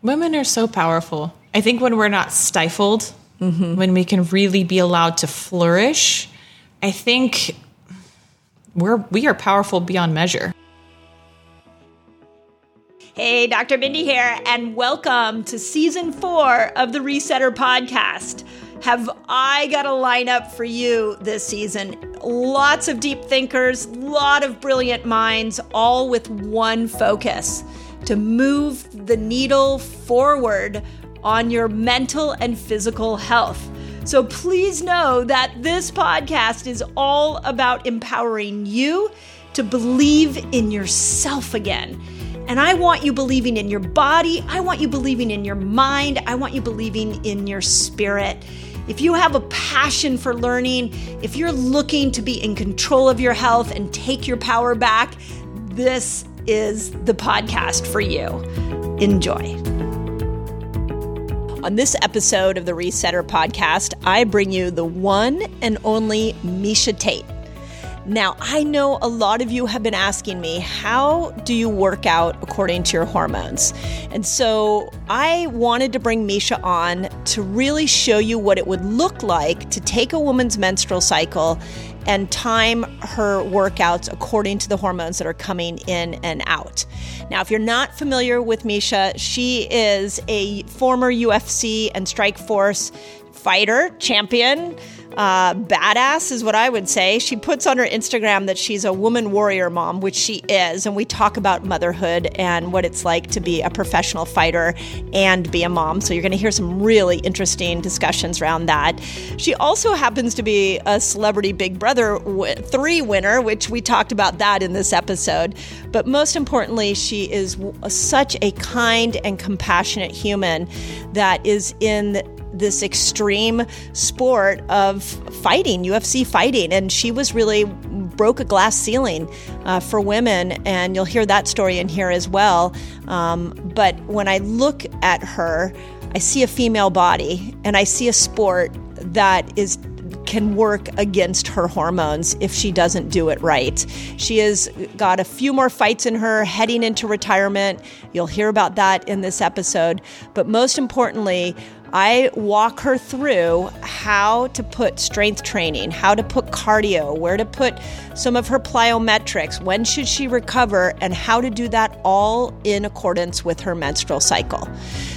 Women are so powerful. I think when we're not stifled, mm-hmm. when we can really be allowed to flourish, I think we're we are powerful beyond measure. Hey, Dr. Mindy here, and welcome to season four of the Resetter podcast. Have I got a lineup for you this season? Lots of deep thinkers, lot of brilliant minds, all with one focus to move the needle forward on your mental and physical health. So please know that this podcast is all about empowering you to believe in yourself again and I want you believing in your body. I want you believing in your mind. I want you believing in your spirit. If you have a passion for learning, if you're looking to be in control of your health and take your power back, this is the podcast for you. Enjoy. On this episode of the Resetter podcast, I bring you the one and only Miesha Tate. Now, I know a lot of you have been asking me, how do you work out according to your hormones? And so I wanted to bring Miesha on to really show you what it would look like to take a woman's menstrual cycle and time her workouts according to the hormones that are coming in and out. Now, if you're not familiar with Miesha, she is a former UFC and Strikeforce fighter, champion uh, badass is what I would say. She puts on her Instagram that she's a woman warrior mom, which she is. And we talk about motherhood and what it's like to be a professional fighter and be a mom. So you're going to hear some really interesting discussions around that. She also happens to be a celebrity Big Brother 3 winner, which we talked about that in this episode. But most importantly, she is such a kind and compassionate human that is in this extreme sport of fighting, UFC fighting. And she was really broke a glass ceiling uh, for women. And you'll hear that story in here as well. Um, but when I look at her, I see a female body and I see a sport that is can work against her hormones if she doesn't do it right. She has got a few more fights in her heading into retirement. You'll hear about that in this episode. But most importantly, I walk her through how to put strength training, how to put cardio, where to put some of her plyometrics, when should she recover, and how to do that all in accordance with her menstrual cycle.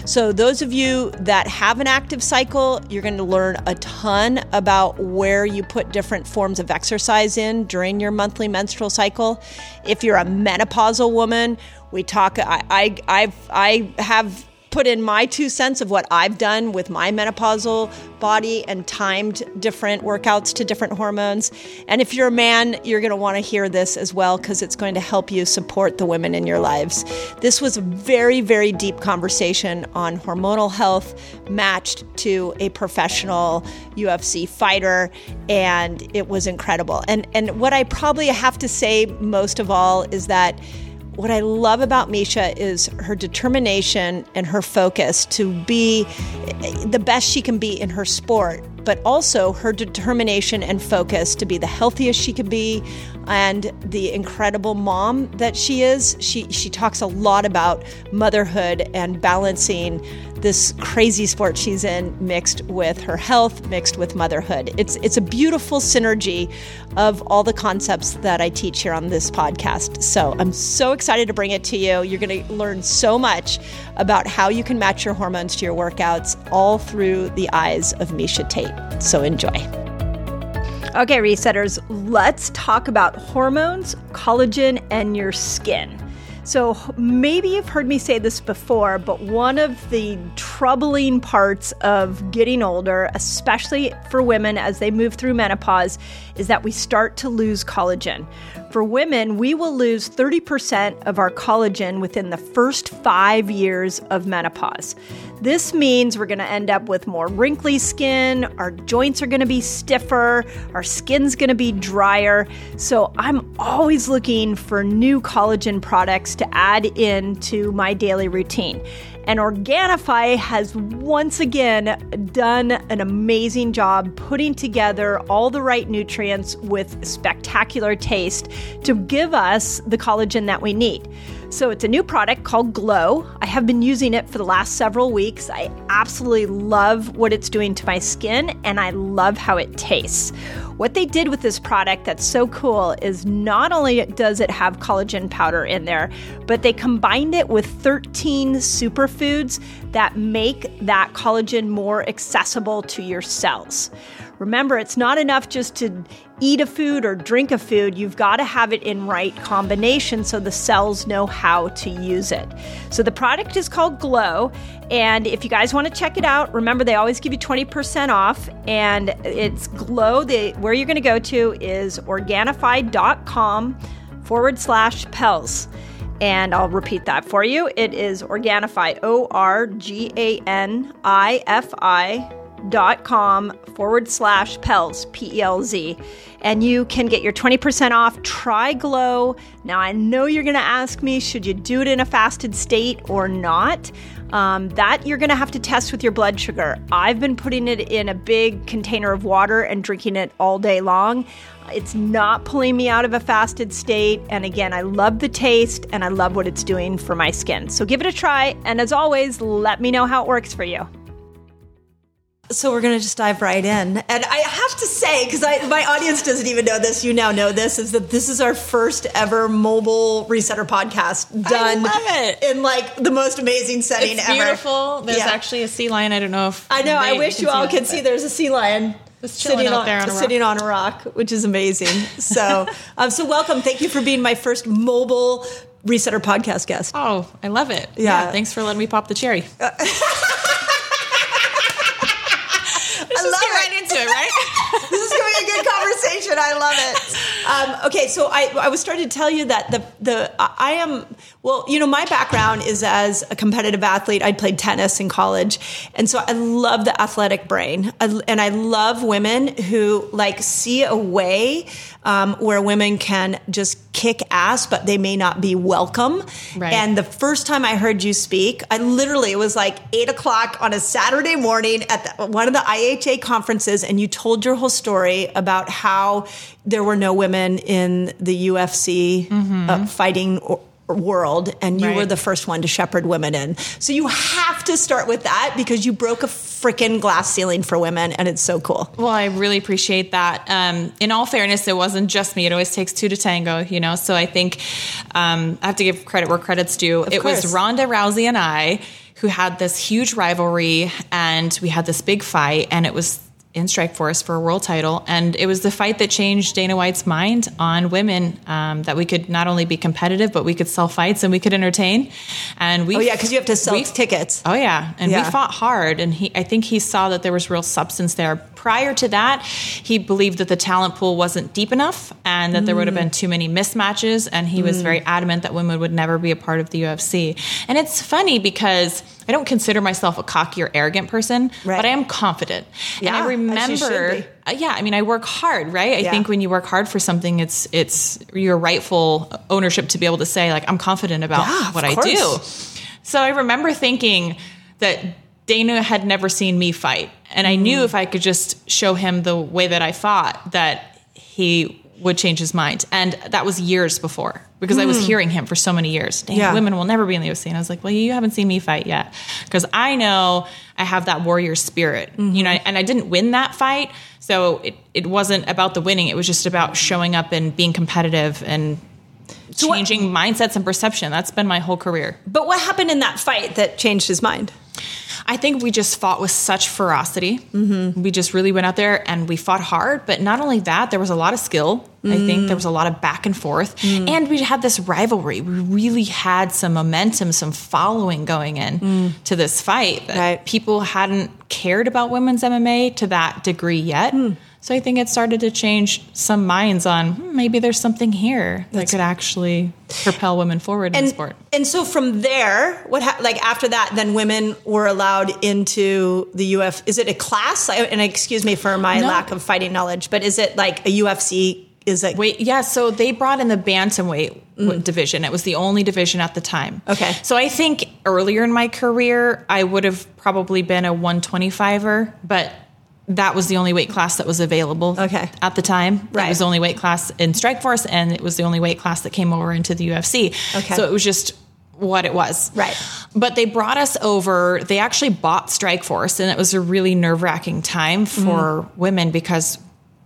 So, those of you that have an active cycle, you're going to learn a ton about where you put different forms of exercise in during your monthly menstrual cycle. If you're a menopausal woman, we talk. I I I've, I have put in my two cents of what I've done with my menopausal body and timed different workouts to different hormones. And if you're a man, you're going to want to hear this as well because it's going to help you support the women in your lives. This was a very, very deep conversation on hormonal health matched to a professional UFC fighter, and it was incredible. And and what I probably have to say most of all is that what I love about Miesha is her determination and her focus to be the best she can be in her sport, but also her determination and focus to be the healthiest she can be and the incredible mom that she is. She she talks a lot about motherhood and balancing this crazy sport she's in mixed with her health, mixed with motherhood. It's it's a beautiful synergy of all the concepts that I teach here on this podcast. So, I'm so excited to bring it to you. You're going to learn so much about how you can match your hormones to your workouts all through the eyes of Miesha Tate. So, enjoy. Okay, resetters, let's talk about hormones, collagen, and your skin. So, maybe you've heard me say this before, but one of the troubling parts of getting older, especially for women as they move through menopause, is that we start to lose collagen. For women, we will lose 30% of our collagen within the first five years of menopause. This means we're going to end up with more wrinkly skin, our joints are going to be stiffer, our skin's going to be drier. So I'm always looking for new collagen products to add into my daily routine. And Organifi has once again done an amazing job putting together all the right nutrients with spectacular taste to give us the collagen that we need. So it's a new product called Glow. I have been using it for the last several weeks. I absolutely love what it's doing to my skin and I love how it tastes. What they did with this product that's so cool is not only does it have collagen powder in there, but they combined it with 13 superfoods that make that collagen more accessible to your cells. Remember, it's not enough just to eat a food or drink a food. You've got to have it in right combination so the cells know how to use it. So the product is called Glow. And if you guys want to check it out, remember they always give you 20% off. And it's Glow. The, where you're going to go to is Organifi.com forward slash Pelz. And I'll repeat that for you. It is Organifi, O R G A N I F I dot com forward slash Pelz, P E L Z. And you can get your 20% off. Try Glow. Now, I know you're going to ask me, should you do it in a fasted state or not? Um, that you're going to have to test with your blood sugar. I've been putting it in a big container of water and drinking it all day long. It's not pulling me out of a fasted state. And again, I love the taste and I love what it's doing for my skin. So give it a try. And as always, let me know how it works for you. So we're going to just dive right in. And I have to say, because my audience doesn't even know this, you now know this, is that this is our first ever mobile resetter podcast done in like the most amazing setting it's ever. Beautiful. There's yeah. actually a sea lion. I don't know if I know. I wish you all could see. There's a sea lion sitting on, on sitting on a rock, which is amazing. So, um, so welcome. Thank you for being my first mobile resetter podcast guest. Oh, I love it. Yeah. yeah thanks for letting me pop the cherry. Uh, conversation. I love it. Um, okay, so I, I was starting to tell you that the the I am well, you know, my background is as a competitive athlete. I played tennis in college, and so I love the athletic brain, and I love women who like see a way um, where women can just kick ass, but they may not be welcome. Right. And the first time I heard you speak, I literally it was like eight o'clock on a Saturday morning at the, one of the IHA conferences, and you told your whole story about how there were no women in the UFC mm-hmm. uh, fighting. Or, world and you right. were the first one to shepherd women in. So you have to start with that because you broke a freaking glass ceiling for women and it's so cool. Well, I really appreciate that. Um, in all fairness, it wasn't just me. It always takes two to tango, you know? So I think um, I have to give credit where credit's due. Of it course. was Ronda Rousey and I who had this huge rivalry and we had this big fight and it was in Strikeforce for a world title. And it was the fight that changed Dana White's mind on women um, that we could not only be competitive, but we could sell fights and we could entertain. And we, oh yeah, because you have to sell we, tickets. Oh yeah, and yeah. we fought hard. And he, I think he saw that there was real substance there. Prior to that, he believed that the talent pool wasn't deep enough and that mm. there would have been too many mismatches. And he mm. was very adamant that women would never be a part of the UFC. And it's funny because I don't consider myself a cocky or arrogant person, right. but I am confident. Yeah, and I remember, uh, yeah, I mean, I work hard, right? I yeah. think when you work hard for something, it's it's your rightful ownership to be able to say, like, I'm confident about yeah, what I do. So I remember thinking that Dana had never seen me fight. And I knew mm. if I could just show him the way that I fought, that he would change his mind. And that was years before because mm. I was hmm. hearing him for so many years. Dang, yeah. women will never be in the UFC. And I was like, well, you haven't seen me fight yet. Because I know I have that warrior spirit, mm-hmm. you know, and I didn't win that fight. So it, it wasn't about the winning. It was just about showing up and being competitive and so changing what, mindsets and perception. That's been my whole career. But what happened in that fight that changed his mind? I think we just fought with such ferocity. Mm-hmm. We just really went out there and we fought hard. But not only that, there was a lot of skill. Mm. I think there was a lot of back and forth. Mm. And we had this rivalry. We really had some momentum, some following going in mm. to this fight. Right. People hadn't cared about women's MMA to that degree yet. So I think it started to change some minds on hmm, maybe there's something here That's that could actually propel women forward and, in sport. And so from there, what ha- like after that, then women were allowed into the UF. Is it a class? And excuse me for my no. lack of fighting knowledge, but is it like a UFC? Is it wait? Yeah. So they brought in the bantamweight mm. division. It was the only division at the time. Okay. So I think earlier in my career, I would have probably been a 125er, but that was the only weight class that was available okay. at the time. Right. It was the only weight class in Strikeforce, and it was the only weight class that came over into the UFC. Okay. So it was just what it was. Right. But they brought us over. They actually bought Strikeforce, and it was a really nerve wracking time for mm-hmm. women because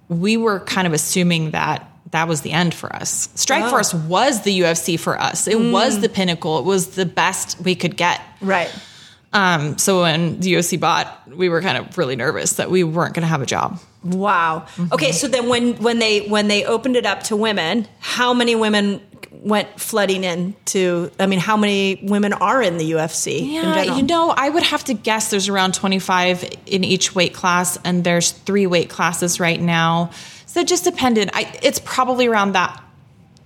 we were kind of assuming that that was the end for us. Strike Oh. Force was the UFC for us. It was mm. the pinnacle. It was the best we could get. Right. Um, so when the UFC bought, we were kind of really nervous that we weren't going to have a job. Wow. Okay, so then when when they when they opened it up to women, how many women went flooding in to I mean, how many women are in the UFC Yeah, you know, I would have to guess there's around 25 in each weight class, and there's three weight classes right now. So it just depended. I, it's probably around that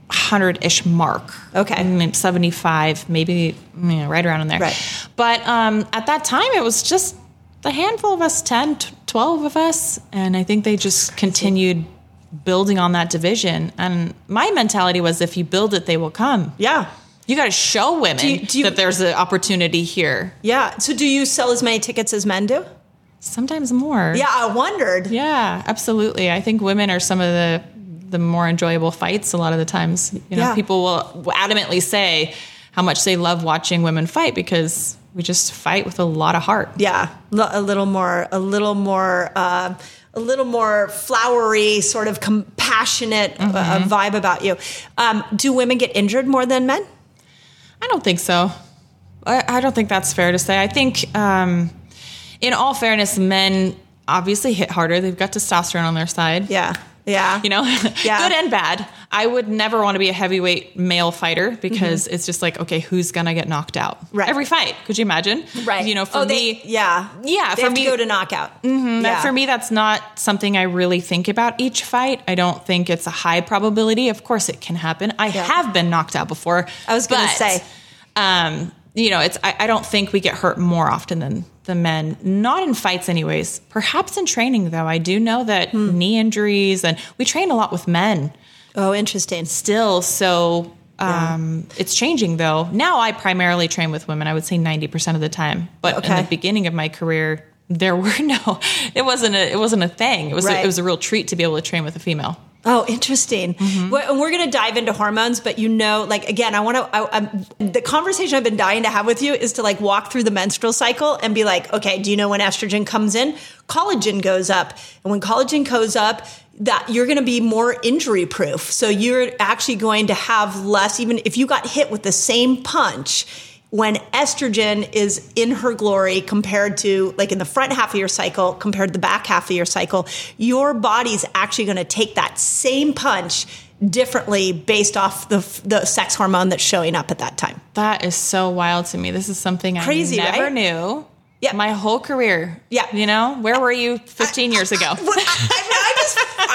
100 ish mark. Okay. I mean, 75, maybe yeah, right around in there. Right. But um, at that time, it was just a handful of us 10, 12 of us. And I think they just continued building on that division. And my mentality was if you build it, they will come. yeah. You got to show women you- do you- that there's an opportunity here. Yeah. So do you sell as many tickets as men do? Sometimes more. Yeah, I wondered. Yeah, absolutely. I think women are some of the the more enjoyable fights a lot of the times. You know, Yeah. people will adamantly say how much they love watching women fight because we just fight with a lot of heart. Yeah, a little more, a little more, uh, a little more flowery, sort of compassionate uh, Mm-hmm. vibe about you. Um, do women get injured more than men? I don't think so. I, I don't think that's fair to say. I think, um, in all fairness, men obviously hit harder. They've got testosterone on their side. Yeah, yeah. you know, Yeah. good and bad. I would never want to be a heavyweight male fighter because it's just like, okay, who's gonna get knocked out? Mm-hmm. Right. Every fight. Could you imagine? right. You know, for oh, me, they, yeah, Yeah, They for have me- to go to knockout. that Yeah. for me, that's not something I really think about each fight. I don't think it's a high probability. Of course, it can happen. I Yeah. have been knocked out before. I was gonna but, say. um, you know, it's. I, I don't think we get hurt more often than the men. Not in fights, anyways. Perhaps in training, though. I do know that Hmm. knee injuries, and we train a lot with men Oh, interesting. still. So. Um, It's changing though. Now I primarily train with women. I would say ninety percent of the time. But in the beginning of my career, there were no. It wasn't a. It wasn't a thing. It was. A, it was a real treat to be able to train with a female. Oh, interesting. Mm-hmm. Well, and we're going to dive into hormones, but you know, like again, I want to. I'm, the conversation I've been dying to have with you is to like walk through the menstrual cycle and be like, okay, do you know when estrogen comes in? Collagen goes up, and when collagen goes up, that you're going to be more injury proof. So you're actually going to have less, even if you got hit with the same punch when estrogen is in her glory compared to like in the front half of your cycle compared to the back half of your cycle, your body's actually going to take that same punch differently based off the the sex hormone that's showing up at that time. That is so wild to me. This is something Crazy, I never right? knew. Yeah. My whole career. Yeah. You know, where were you 15 years ago? I, I,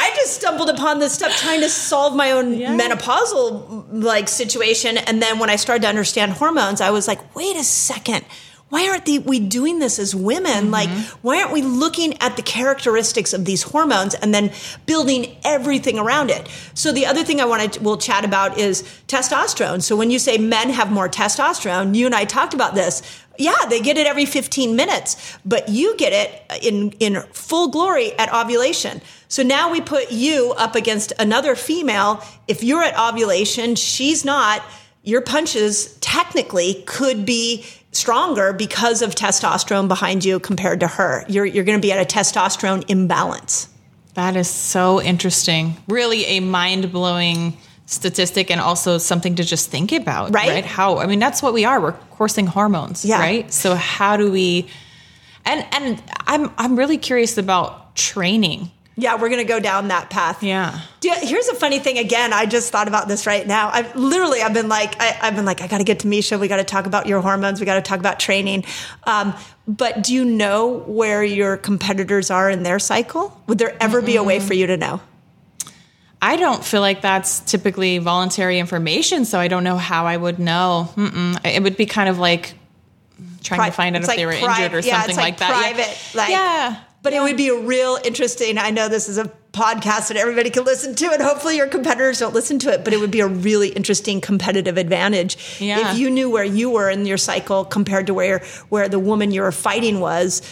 I just stumbled upon this stuff trying to solve my own Yeah. menopausal like situation, and then when I started to understand hormones, I was like, wait a second. Why aren't the, we doing this as women? Mm-hmm. Like, why aren't we looking at the characteristics of these hormones and then building everything around it? So the other thing I want to we'll chat about is testosterone. So when you say men have more testosterone, you and I talked about this. Yeah, they get it every 15 minutes, but you get it in in full glory at ovulation. So now we put you up against another female. If you're at ovulation, she's not. Your punches technically could be stronger because of testosterone behind you compared to her. You're you're going to be at a testosterone imbalance. That is so interesting. Really a mind blowing statistic and also something to just think about. Right. How, I mean, that's what we are. We're coursing hormones. Yeah. Right. So how do we, and, and I'm, I'm really curious about training. Yeah, we're going to go down that path. Yeah. Do you- here's a funny thing. Again, I just thought about this right now. I've literally, I've been like, I, I've been like, I got to get to Miesha. We got to talk about your hormones. We got to talk about training. Um, but do you know where your competitors are in their cycle? Would there ever be a way for you to know? I don't feel like that's typically voluntary information, so I don't know how I would know. Mm-mm. It would be kind of like trying Pri- to find out if they were like injured or yeah, something like, like that. private, yeah. like- yeah. But it would be a real interesting. I know this is a podcast that everybody can listen to, and hopefully your competitors don't listen to it. But it would be a really interesting competitive advantage Yeah. if you knew where you were in your cycle compared to where where the woman you were fighting was.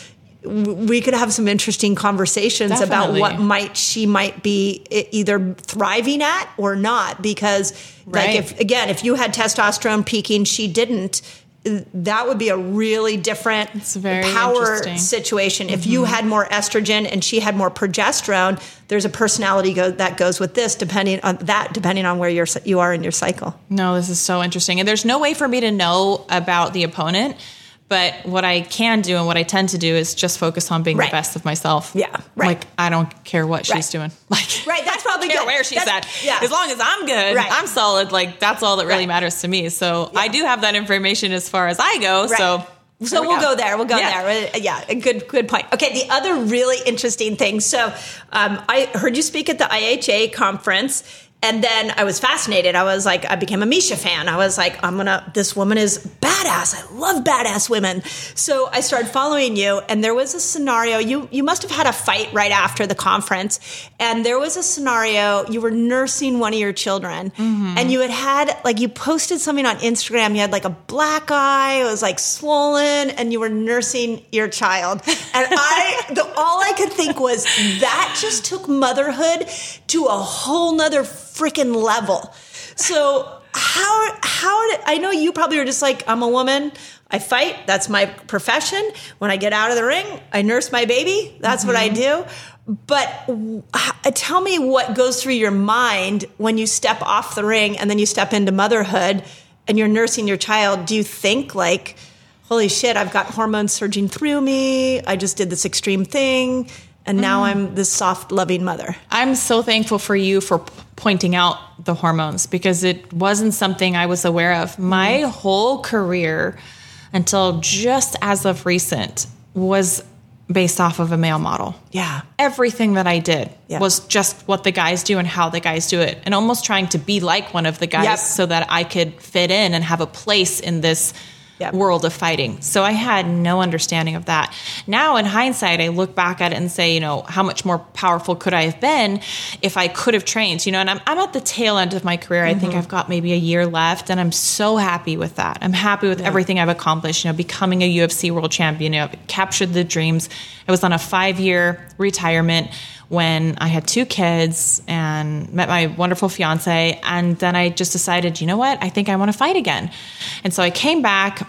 we could have some interesting conversations about what might she might be either thriving at or not because like if again if you had testosterone peaking she didn't that would be a really different very power situation if you mm-hmm. had more estrogen and she had more progesterone there's a personality go- that goes with this depending on that depending on where you're you are in your cycle No, this is so interesting. And there's no way for me to know about the opponent. But what I can do and what I tend to do is just focus on being Right. the best of myself. Yeah, right. Like I don't care what Right. she's doing. Like Right, that's probably I don't care good. where she's That's- at. yeah. As long as I'm good, Right. I'm solid. Like that's all that really matters to me. So I do have that information as far as I go. So So we we'll go. there. We'll go Yeah. there. Uh, Yeah, a good good point. Okay, the other really interesting thing. So, um, I heard you speak at the IHA conference, and then I was fascinated. I was like, I became a Miesha fan. I was like, I'm gonna. This woman is badass. I love badass women. So I started following you, and there was a scenario. You you must have had a fight right after the conference, and there was a scenario. You were nursing one of your children, mm-hmm. and you had had like you posted something on Instagram. You had like a black eye. It was like swollen, and you were nursing your child. And I, the, all I could think was that just took motherhood to a whole nother freaking level. So how how did I know you probably were just like I'm a woman. I fight. That's my profession. When I get out of the ring, I nurse my baby. That's what I mm-hmm. do. But w- h- tell me what goes through your mind when you step off the ring and then you step into motherhood and you're nursing your child. Do you think like, holy shit, I've got hormones surging through me. I just did this extreme thing. And now mm-hmm. I'm this soft, loving mother. I'm so thankful for you for pointing out the hormones because it wasn't something I was aware of. My mm-hmm. whole career until just as of recent was based off of a male model. Yeah. Everything that I did Yeah. was just what the guys do and how the guys do it, and almost trying to be like one of the guys Yep. so that I could fit in and have a place in this Yep. world of fighting. So I had no understanding of that. Now, in hindsight, I look back at it and say, you know, how much more powerful could I have been if I could have trained? You know, and I'm, I'm at the tail end of my career. I think mm-hmm. I've got maybe a year left, and I'm so happy with that. I'm happy with everything I've accomplished. You know, becoming a UFC world champion, you know, captured the dreams. I was on a five year retirement when I had two kids and met my wonderful fiance. And then I just decided, you know what? I think I want to fight again. And so I came back.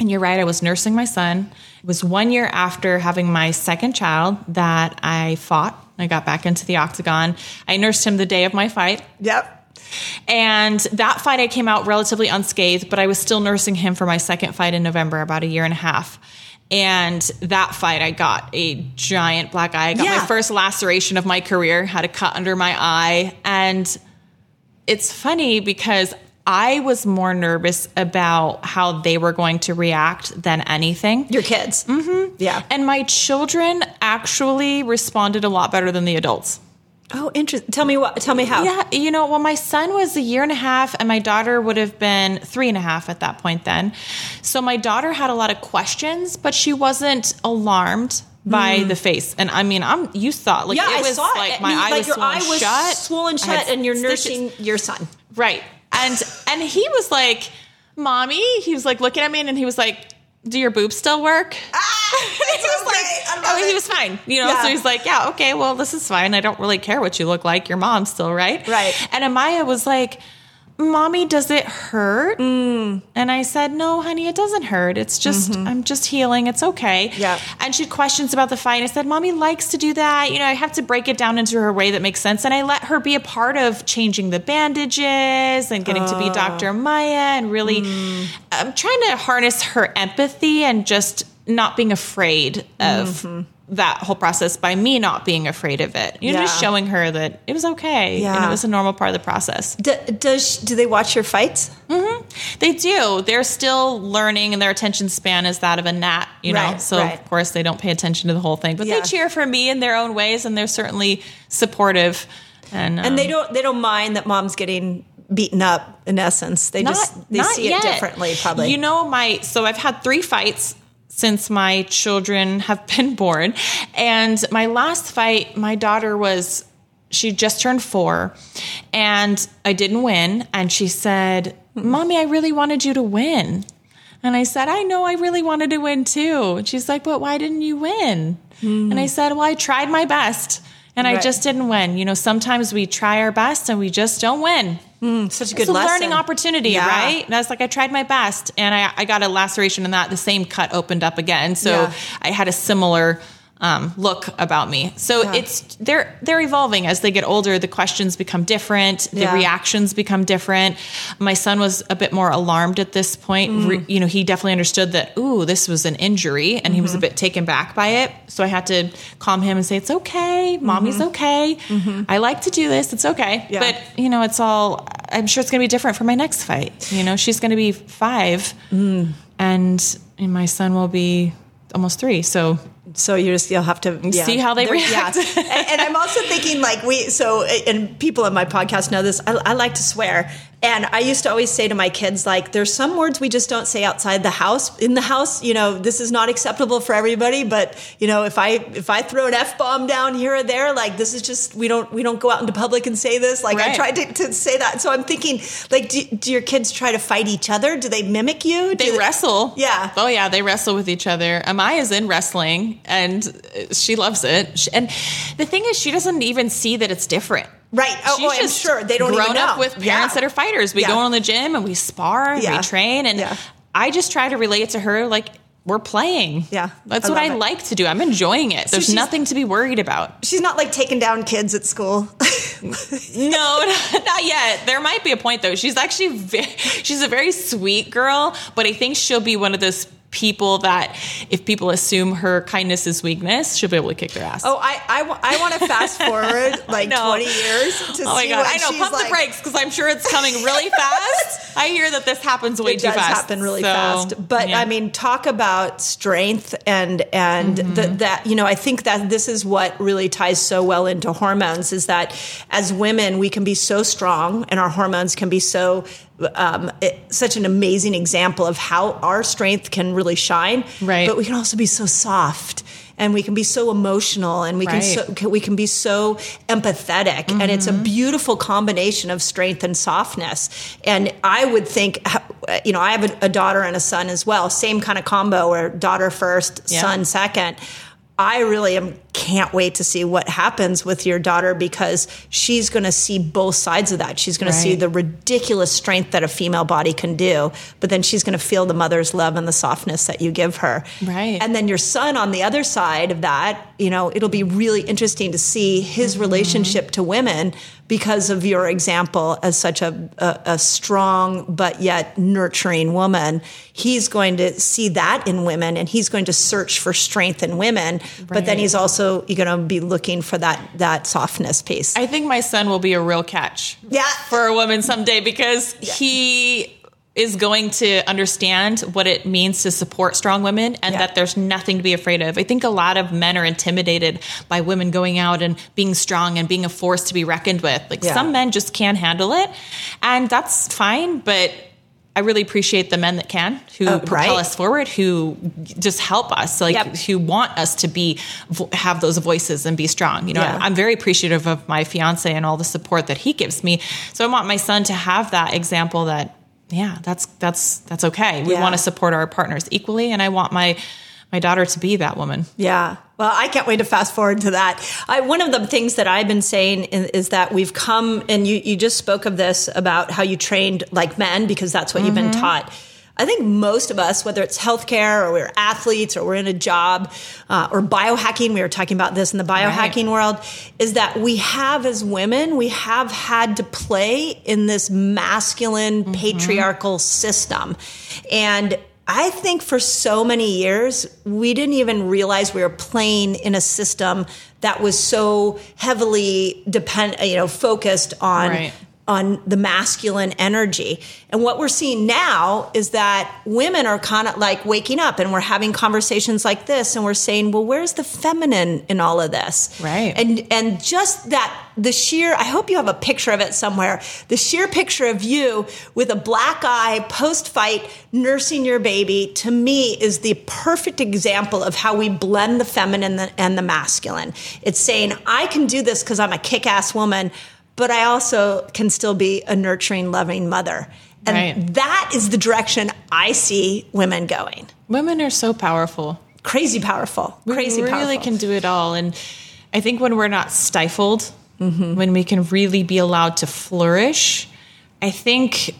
And you're right, I was nursing my son. It was one year after having my second child that I fought. I got back into the octagon. I nursed him the day of my fight. Yep. And that fight, I came out relatively unscathed, but I was still nursing him for my second fight in November, about a year and a half. And that fight, I got a giant black eye. I got Yeah. my first laceration of my career, had a cut under my eye. And it's funny because I was more nervous about how they were going to react than anything. Your kids. Mm-hmm. Yeah. And my children actually responded a lot better than the adults. Oh, interesting. Tell me what. Tell me how. Yeah, you know, well, my son was a year and a half, and my daughter would have been three and a half at that point then. So my daughter had a lot of questions, but she wasn't alarmed by the face. And I mean, I'm you saw like Yeah, it I was saw it. like my You- eye like was your swollen eye was shut, swollen shut, and you're stitches. nursing your son. Right. And and he was like, "Mommy," he was like looking at me, and he was like, "Do your boobs still work?" It's He was like, oh, he was fine, you know. Yeah. So he's like, yeah, okay, well, this is fine. I don't really care what you look like. Your mom's still right, Right. And Amaya was like, "Mommy, does it hurt?" Mm. And I said, "No, honey, it doesn't hurt. It's just I'm just healing. It's okay." Mm-hmm. Yeah. And she had questions about the fight. I said, "Mommy likes to do that. You know, I have to break it down into her way that makes sense." And I let her be a part of changing the bandages and getting to be Oh. Dr. Maya and really Mm. I'm trying to harness her empathy and just not being afraid of Mm-hmm. That whole process by me not being afraid of it. You know, just showing her that it was okay and it was a normal part of the process. D- does do they watch your fights? Mm-hmm. They do. They're still learning and their attention span is that of a gnat, you know. Right, so right. of course they don't pay attention to the whole thing, but Yeah. they cheer for me in their own ways and they're certainly supportive and And they um, don't they don't mind that mom's getting beaten up. In essence, they just they see yet. it differently. Probably. You know, my so I've had three fights since my children have been born, and my last fight, my daughter was she just turned four, and I didn't win, and she said, "Mommy, I really wanted you to win." And I said, I know I really wanted to win too. And she's like, but why didn't you win? Hmm. And I said, well, I tried my best and I just didn't win. You know, sometimes we try our best and we just don't win. Mm, such a good It's a learning opportunity, Yeah. right? And I was like, I tried my best, and I, I got a laceration in that. The same cut opened up again, so Yeah. I had a similar um, look about me. So Yeah. it's they're they're evolving as they get older. The questions become different. The Yeah. reactions become different. My son was a bit more alarmed at this point. Mm. Re- you know, he definitely understood that. Ooh, this was an injury, and he was a Mm-hmm. bit taken back by it. So I had to calm him and say, "It's okay, mommy's okay. I like to do this. It's okay." Mm-hmm. Yeah. But you know, it's all. I'm sure it's going to be different for my next fight. You know, she's going to be five, Mm. and, and my son will be almost three. So So you just you'll have to yeah. See how they They're- react. Yeah. and, and I'm also thinking like we so and people on my podcast know this. I, I like to swear, and I used to always say to my kids like, "There's some words we just don't say outside the house. In the house, you know, this is not acceptable for everybody. But you know, if I if I throw an f bomb down here or there, like this is just we don't we don't go out into public and say this. Like I tried to, to say that. So I'm thinking like, do, do your kids try to fight each other? Do they mimic you? Do they wrestle. Yeah. Oh yeah, they wrestle with each other. Amaya's in wrestling and uh, she loves it. And the thing is, she doesn't even see that it's different. Right. Oh, She's oh, I'm just sure they don't grown even know. up with parents Yeah. that are fighters. We Yeah. go in the gym and we spar and Yeah. we train, and. I just try to relate to her like we're playing. Yeah. that's I what I it. like to do. I'm enjoying it. There's she's- nothing to be worried about. She's not like taking down kids at school. No, not yet. There might be a point though. She's actually very, she's a very sweet girl, but I think she'll be one of those people that if people assume her kindness is weakness, she'll be able to kick their ass. oh, I I, I want to fast forward like know. 20 years to Oh my god! I know. Pump like. the brakes because I'm sure it's coming really fast. I hear that this happens way It too does fast. happen really So, fast, but yeah. I mean, talk about strength and and Mm-hmm. the, that you know. I think that this is what really ties so well into hormones is that as women we can be so strong and our hormones can be so um, it, such an amazing example of how our strength can really shine. Right. But we can also be so soft. And we can be so emotional, and we can so, we can be so empathetic, and it's a Mm-hmm. beautiful combination of strength and softness. And I would think, you know, I have a, a daughter and a son as well, same kind of combo where daughter first, Yeah. son second. I really am can't wait to see what happens with your daughter because she's going to see both sides of that. She's going to see the ridiculous strength that a female body can do, but then she's going to feel the mother's love and the softness that you give her. Right. And then your son on the other side of that, you know, it'll be really interesting to see his mm-hmm. relationship to women because of your example as such a, a, a strong but yet nurturing woman. He's going to see that in women and he's going to search for strength in women, but then he's also going to be looking for that that softness piece. I think my son will be a real catch. Yeah. For a woman someday because he is going to understand what it means to support strong women and Yeah. that there's nothing to be afraid of. I think a lot of men are intimidated by women going out and being strong and being a force to be reckoned with. Like Yeah. some men just can't handle it. And that's fine, but I really appreciate the men that can, who Oh, propel right. us forward, who just help us, like Yep. who want us to be have those voices and be strong. You know, Yeah. I'm very appreciative of my fiance and all the support that he gives me. So I want my son to have that example that yeah, that's that's that's okay. We Yeah. want to support our partners equally and I want my my daughter to be that woman. Yeah. Well, I can't wait to fast forward to that. I, one of the things that I've been saying is, is that we've come, and you, you just spoke of this about how you trained like men because that's what you've been mm-hmm. taught. I think most of us, whether it's healthcare or we're athletes or we're in a job uh, or biohacking, we were talking about this in the biohacking world, is that we have as women, we have had to play in this masculine patriarchal system. And I think for so many years, we didn't even realize we were playing in a system that was so heavily depend, you know, focused on Right. On the masculine energy. And what we're seeing now is that women are kind of like waking up and we're having conversations like this and we're saying, well, where's the feminine in all of this? Right. And and just that the sheer I hope you have a picture of it somewhere. The sheer picture of you with a black eye post fight nursing your baby to me is the perfect example of how we blend the feminine and the, and the masculine. It's saying I can do this cuz I'm a kick-ass woman but I also can still be a nurturing, loving mother. And Right. that is the direction I see women going. Women are so powerful. Crazy powerful. Crazy powerful. we really powerful. can do it all. And I think when we're not stifled, when we can really be allowed to flourish, I think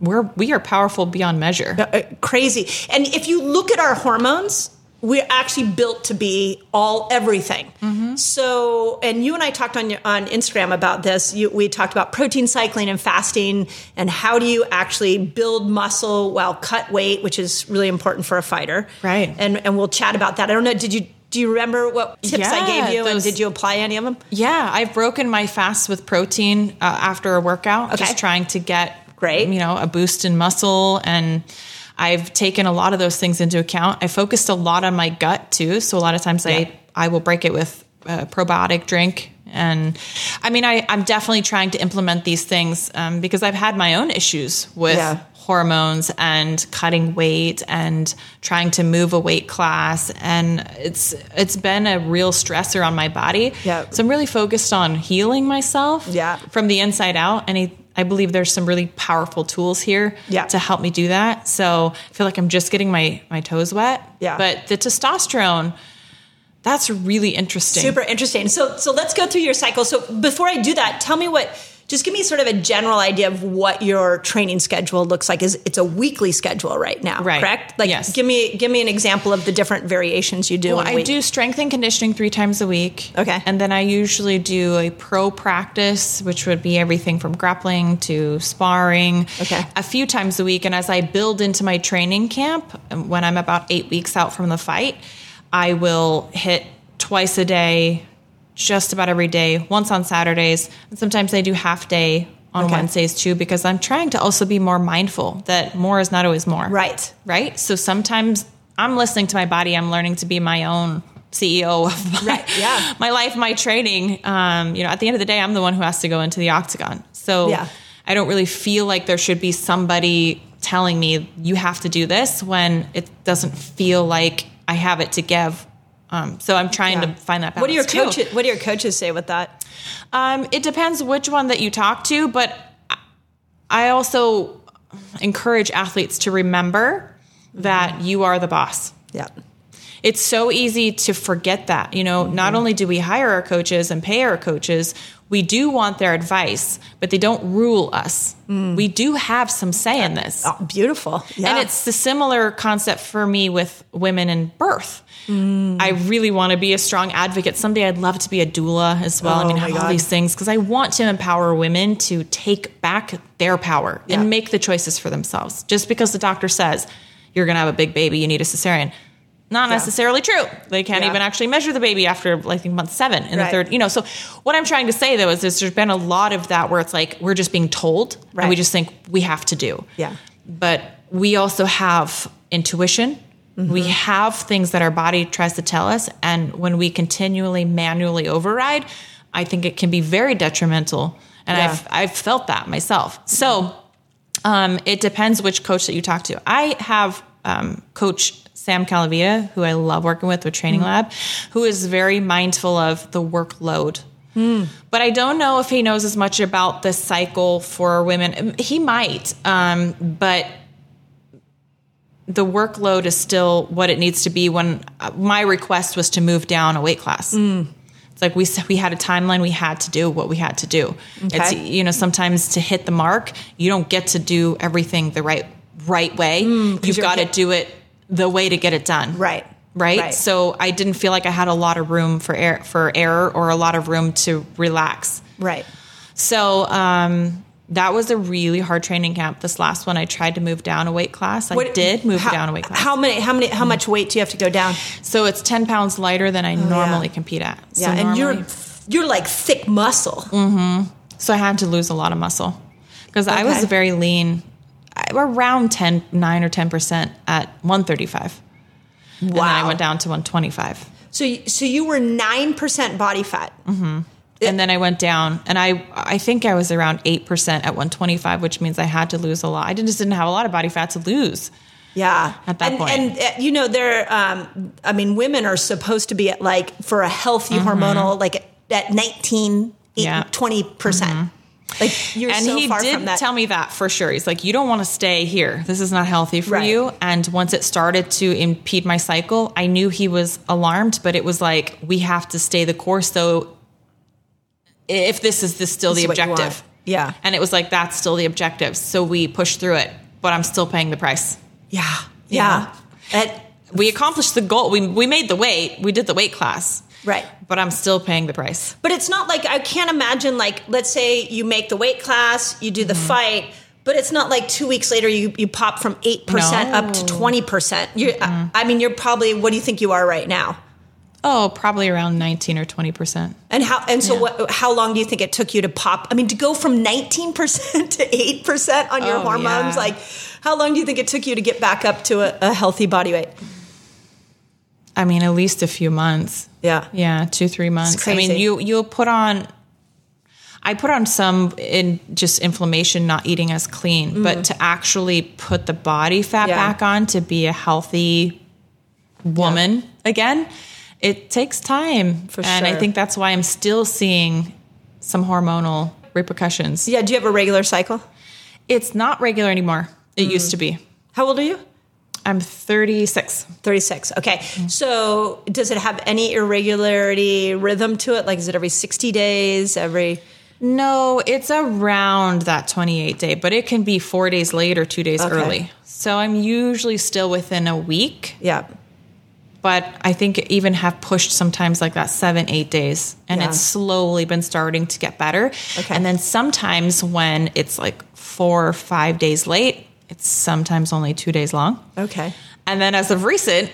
we're we are powerful beyond measure. Uh, crazy. And if you look at our hormones, we're actually built to be all everything. So, and you and I talked on your, on Instagram about this. You, we talked about protein cycling and fasting, and how do you actually build muscle while cut weight, which is really important for a fighter. Right. And and we'll chat about that. I don't know. Did you do you remember what tips I gave you, and did you apply any of them? Yeah, I've broken my fast with protein uh, after a workout, Okay. just trying to get Great. you know, a boost in muscle and I've taken a lot of those things into account. I focused a lot on my gut too, so a lot of times Yeah. I I will break it with a probiotic drink and I mean I I'm definitely trying to implement these things um, because I've had my own issues with Yeah. hormones and cutting weight and trying to move a weight class and it's it's been a real stressor on my body Yeah. so i'm really focused on healing myself Yeah. from the inside out and I, I believe there's some really powerful tools here Yeah. to help me do that so i feel like i'm just getting my my toes wet Yeah. but the testosterone that's really interesting Super interesting. So so let's go through your cycle. So before I do that, tell me what just give me sort of a general idea of what your training schedule looks like. Is it's a weekly schedule right now, Right. correct? Like Yes. give me give me an example of the different variations you do Well, I week. do strength and conditioning three times a week. Okay. And then I usually do a pro practice, which would be everything from grappling to sparring. Okay. A few times a week. And as I build into my training camp, um, when I'm about eight weeks out from the fight, I will hit twice a day, just about every day, once on Saturdays. And sometimes I do half day on Okay. Wednesdays too, because I'm trying to also be more mindful that more is not always more Right. right? So sometimes I'm listening to my body. I'm learning to be my own CEO of my, Right, yeah. my life, my training. Um, you know, at the end of the day, I'm the one who has to go into the octagon. So Yeah. I don't really feel like there should be somebody telling me you have to do this when it doesn't feel like I have it to give. Um, so I'm trying Yeah. to find that balance What do your too. coaches what do your coaches say with that? Um, it depends which one that you talk to, but I also encourage athletes to remember that you are the boss. Yeah. It's so easy to forget that. You know, not only do we hire our coaches and pay our coaches, we do want their advice, but they don't rule us. Mm. We do have some say in this. Oh, beautiful. Yeah. And it's the similar concept for me with women in birth. Mm. I really want to be a strong advocate. Someday I'd love to be a doula as well. I Oh mean, have all God. these things because I want to empower women to take back their power Yeah. and make the choices for themselves. Just because the doctor says you're going to have a big baby, you need a cesarean. Not necessarily true. They can't Yeah. even actually measure the baby after, I think, month seven in Right. the third. You know, so what I'm trying to say though is there's, there's been a lot of that where it's like we're just being told Right. and we just think we have to do Yeah. but we also have intuition. We Mm-hmm. have things that our body tries to tell us. And when we continually manually override, I think it can be very detrimental. And Yeah. I've, I've felt that myself. So um, it depends which coach that you talk to. I have um, Coach Sam Calavita, who I love working with with Training Lab, who is very mindful of the workload. But I don't know if he knows as much about the cycle for women. He might, um, but the workload is still what it needs to be. When uh, my request was to move down a weight class, it's like we we had a timeline. We had to do what we had to do. It's you know sometimes to hit the mark, you don't get to do everything the right right way. You've got to do it the way to get it done. Right. Right? Right. So I didn't feel like I had a lot of room for air, for error or a lot of room to relax. Right. So um, that was a really hard training camp. This last one, I tried to move down a weight class. I What- did move how, down a weight class. How many how many how much weight do you have to go down? so it's ten pounds lighter than I normally compete at. So Oh, Yeah, and you're you're like thick muscle. so I had to lose a lot of muscle because I was very lean, around 10, 9 or ten percent at one thirty five. And then I went down to one twenty five. So you- so you were nine percent body fat. and then I went down, and I I think I was around eight percent at 125, which means I had to lose a lot. I just didn't have a lot of body fat to lose. Yeah, At that and, point. and uh, you know, they're. Um, I mean, women are supposed to be at like for a healthy hormonal like at 19, Mm-hmm. Yeah. 20 percent. Like you're and so he far did from that. tell me that for sure. He's like, you don't want to stay here. This is not healthy for Right. you. And once it started to impede my cycle, I knew he was alarmed, but it was like, we have to stay the course though. If this is this still This the is what you objective. Yeah. And it was like, that's still the objective. So we pushed through it, but I'm still paying the price. yeah, yeah. And- We accomplished the goal. We, we made the weight. We did the weight class. Right. But I'm still paying the price. But it's not like I can't imagine like let's say you make the weight class, you do the Mm-hmm. fight, but it's not like two weeks later you you pop from eight percent up to twenty percent. You, Mm-hmm. I, mean, you're probably what do you think you are right now? Oh, probably around 19 or 20%. And how and so what? How long do you think it took you to pop? I mean, to go from nineteen percent to eight percent on your Oh, hormones, yeah. like how long do you think it took you to get back up to a, a healthy body weight? I mean, at least a few months. Yeah. Yeah, two, three months. I mean, you you'll put on I put on some in just inflammation, not eating as clean, but to actually put the body fat Mm. Yeah. back on to be a healthy woman again, it takes time. For and I think that's why I'm still seeing some hormonal repercussions. Yeah. Do you have a regular cycle? It's not regular anymore. It Mm. used to be. How old are you? I'm 36. 36. Okay. Mm. So does it have any irregularity rhythm to it? Like, is it every 60 days? Every. No, it's around that 28 day, but it can be four days late or two days Okay. early. So I'm usually still within a week, Yeah. but I think even have pushed sometimes like that seven, eight days. And Yeah. it's slowly been starting to get better. Okay. And then sometimes when it's like four or five days late, it's sometimes only two days long. Okay. And then as of recent,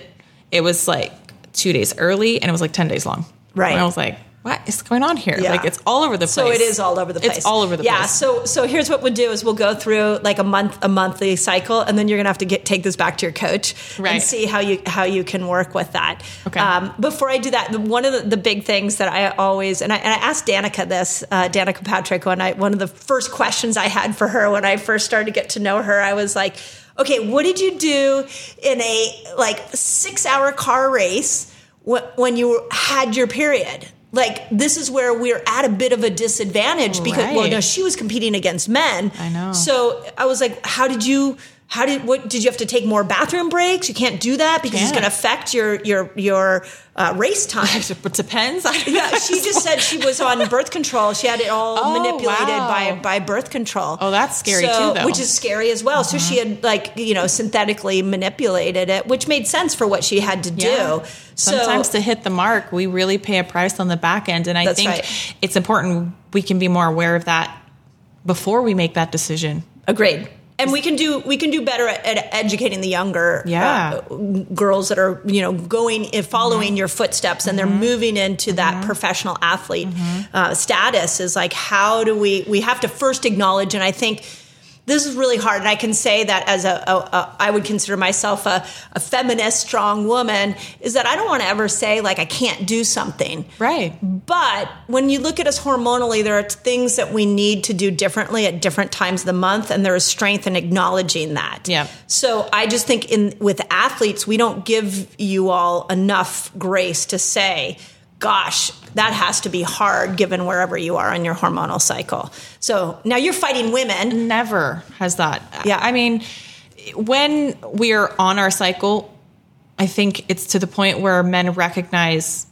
it was like two days early and it was like 10 days long. Right. And I was like, what is going on here? Yeah. Like it's all over the place. So it is all over the place. It's all over the yeah, place. Yeah. So so here's what we'll do is we'll go through like a month a monthly cycle, and then you're gonna have to get take this back to your coach and see how you how you can work with that. Okay. Um, before I do that, one of the, the big things that I always and I, and I asked Danica this, uh, Danica Patrick, when I one of the first questions I had for her when I first started to get to know her, I was like, okay, what did you do in a like six hour car race when you had your period? Like this is where we're at a bit of a disadvantage because well, Right. no, she was competing against men. I know. So I was like, how did you? How did what did you have to take more bathroom breaks? You can't do that because it's going to affect your your your uh, race time. It depends. yeah, she just said she was on birth control. She had it all Oh, manipulated wow. by by birth control. Oh, that's scary So- too, though. Uh-huh. Which is scary as well. So she had like you know synthetically manipulated it, which made sense for what she had to do. So Sometimes to hit the mark, we really pay a price on the back end. And I think right. it's important we can be more aware of that before we make that decision. Agreed. And we can do we can do better at, at educating the younger Yeah. uh, girls that are you know going following Mm-hmm. your footsteps and they're moving into that professional athlete Mm-hmm. uh, status is like how do we we have to first acknowledge and I think this is really hard and I can say that as a, a, a I would consider myself a, a feminist strong woman is that I don't want to ever say like I can't do something Right. but when you look at us hormonally, there are things that we need to do differently at different times of the month, and there is strength in acknowledging that. Yeah. So I just think in with athletes, we don't give you all enough grace to say, "Gosh, that has to be hard given wherever you are in your hormonal cycle." So now you're fighting women. Never has that. Yeah. I mean, when we're on our cycle, I think it's to the point where men recognize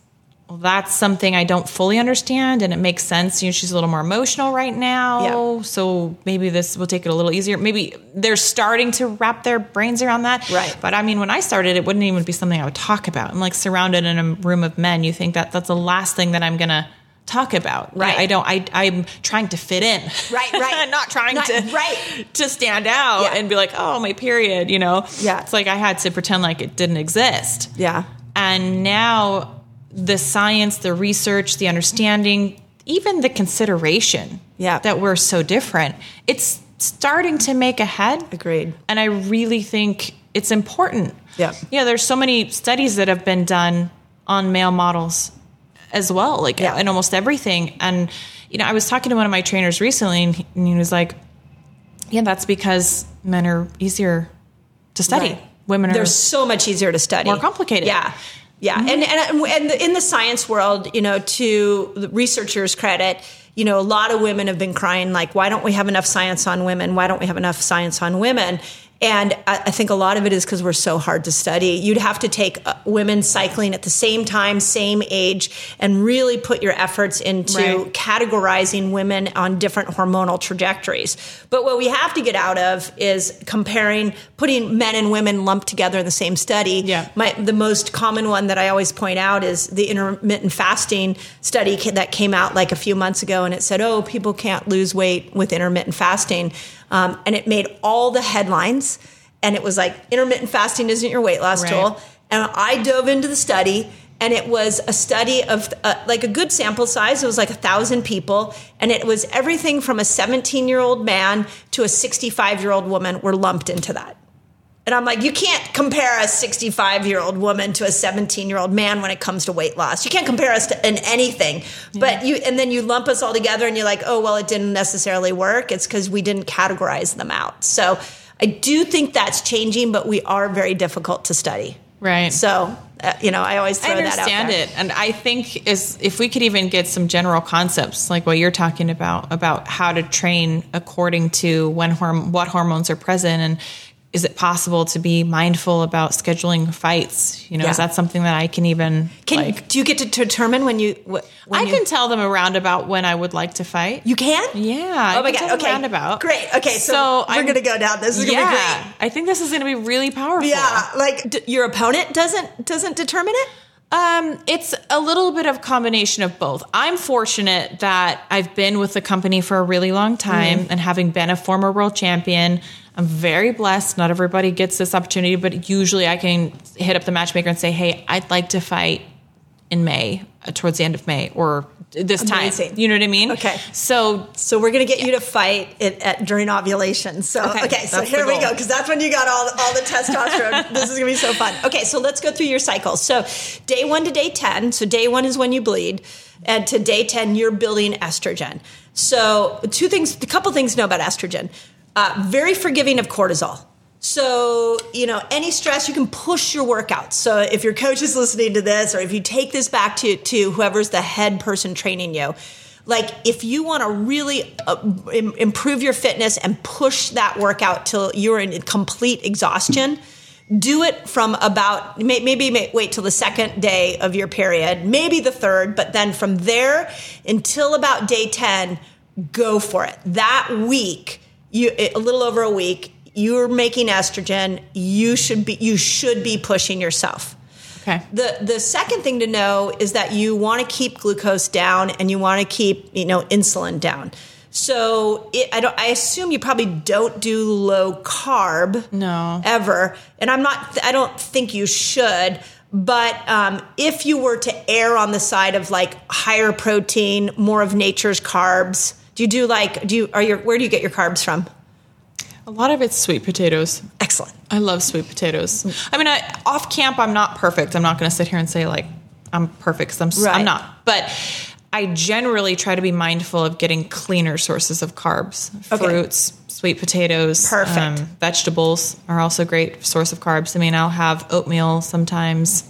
well, that's something I don't fully understand, and it makes sense. You know, she's a little more emotional right now, Yeah. so maybe this will take it a little easier. Maybe they're starting to wrap their brains around that, Right. But I mean, when I started, it wouldn't even be something I would talk about. I'm like surrounded in a room of men. You think that that's the last thing that I'm gonna talk about, Right. I, I don't. I I'm trying to fit in, Right, right. not trying Not- to right. to stand out Yeah. and be like, oh, my period. You know, Yeah. It's like I had to pretend like it didn't exist. Yeah. And now the science, the research, the understanding, even the consideration Yeah. that we're so different, it's starting to make a head. Agreed. And I really think it's important. Yeah. Yeah, there's so many studies that have been done on male models as well, like Yeah. in almost everything. And, you know, I was talking to one of my trainers recently and he, and he was like, yeah, that's because men are easier to study. Right. Women are They're so much easier to study. More complicated. Yeah. Yeah. Mm-hmm. And, and, and in the science world, you know, to the researchers' credit, you know, a lot of women have been crying, like, why don't we have enough science on women? Why don't we have enough science on women? And I, think a lot of it is because we're so hard to study. You'd have to take uh, women cycling at the same time, same age, and really put your efforts into Right. categorizing women on different hormonal trajectories. But what we have to get out of is comparing, putting men and women lumped together in the same study. Yeah. My, the most common one that I always point out is the intermittent fasting study that came out like a few months ago, and it said, "Oh, people can't lose weight with intermittent fasting," um, and it made all the headlines. And it was like, "Intermittent fasting isn't your weight loss Right. tool." And I dove into the study, and it was a study of uh, like a good sample size. It was like a thousand people, and it was everything from a 17 year old man to a 65 year old woman were lumped into that. And I'm like, you can't compare a 65 year old woman to a 17 year old man when it comes to weight loss. You can't compare us to in anything. But you, and then you lump us all together and you're like, oh, well, it didn't necessarily work. It's because we didn't categorize them out. So I do think that's changing, but we are very difficult to study. Right. So, uh, you know, I always throw I that out I understand it, and I think is if we could even get some general concepts like what you're talking about about how to train according to when horm- what hormones are present, and is it possible to be mindful about scheduling fights? You know, is that something that I can even Can, like? do you get to determine when you, when I you, can tell them a roundabout when I would like to fight. you can? yeah. I Oh my can God. Okay. roundabout. Great. Okay. So, So we're I'm- going to go down. This is going to be great. yeah, I think this is going to be really powerful. Yeah, like d- your opponent doesn't doesn't determine it. Um, it's a little bit of combination of both. I'm fortunate that I've been with the company for a really long time Mm-hmm. and having been a former world champion, I'm very blessed. Not everybody gets this opportunity, but usually I can hit up the matchmaker and say, "Hey, I'd like to fight in May, uh, towards the end of May or this Amazing. time." You know what I mean? Okay. So So we're going to get you to fight it at, during ovulation. So okay, Okay, so here we go because that's when you got all all the testosterone. this is going to be so fun. Okay, so let's go through your cycle. So day one to day ten. So day one is when you bleed, and to day ten you're building estrogen. So two things, a couple things to know about estrogen. Uh, very forgiving of cortisol. So, you know, any stress, you can push your workouts. So, if your coach is listening to this, or if you take this back to, to whoever's the head person training you, like if you want to really uh, improve your fitness and push that workout till you're in complete exhaustion, do it from about maybe wait till the second day of your period, maybe the third, but then from there until about day 10, go for it. That week, you a little over a week, you're making estrogen, you should be you should be pushing yourself. okay. The the second thing to know is that you want to keep glucose down and you want to keep you know insulin down. So it, I don't. I assume you probably don't do low carb. No. ever. And I'm not. I don't think you should. But um, if you were to err on the side of like higher protein, more of nature's carbs, do you do like do you are your where do you get your carbs from? A lot of it's sweet potatoes. Excellent. I love sweet potatoes. I mean, I, off camp, I'm not perfect. I'm not going to sit here and say like I'm perfect because I'm Right. I'm not. But I generally try to be mindful of getting cleaner sources of carbs, Okay. fruits, sweet potatoes, um, Perfect. vegetables are also a great source of carbs. I mean, I'll have oatmeal sometimes.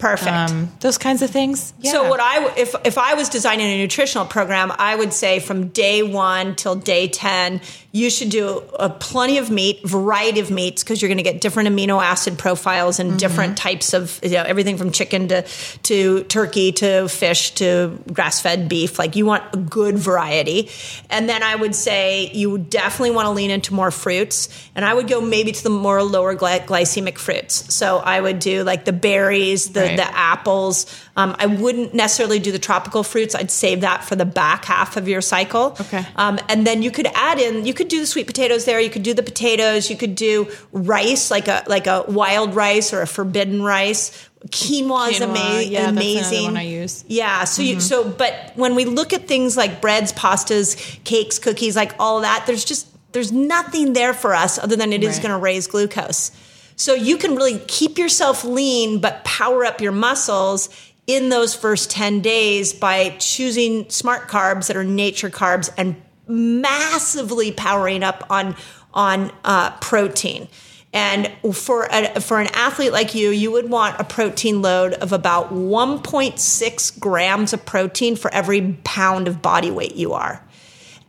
Perfect. Um, those kinds of things. So Yeah. what I if if I was designing a nutritional program, I would say from day one till day ten, you should do a plenty of meat, variety of meats, because you're going to get different amino acid profiles and different types of you know everything from chicken to to turkey to fish to grass fed beef. Like you want a good variety, and then I would say you would definitely want to lean into more fruits, and I would go maybe to the more lower gly- glycemic fruits. So I would do like the berries, the Right. the apples. Um, I wouldn't necessarily do the tropical fruits. I'd save that for the back half of your cycle. Okay. Um, and then you could add in. You could do the sweet potatoes there. You could do the potatoes. You could do rice, like a like a wild rice or a forbidden rice. Quinoa, is Quinoa, ama- yeah, amazing. one I use. Yeah. So you mm-hmm. so but when we look at things like breads, pastas, cakes, cookies, like all that, there's just there's nothing there for us other than it is Right. going to raise glucose. So you can really keep yourself lean but power up your muscles in those first 10 days by choosing smart carbs that are nature carbs and massively powering up on on uh, protein. And for a, for an athlete like you, you would want a protein load of about 1.6 grams of protein for every pound of body weight you are.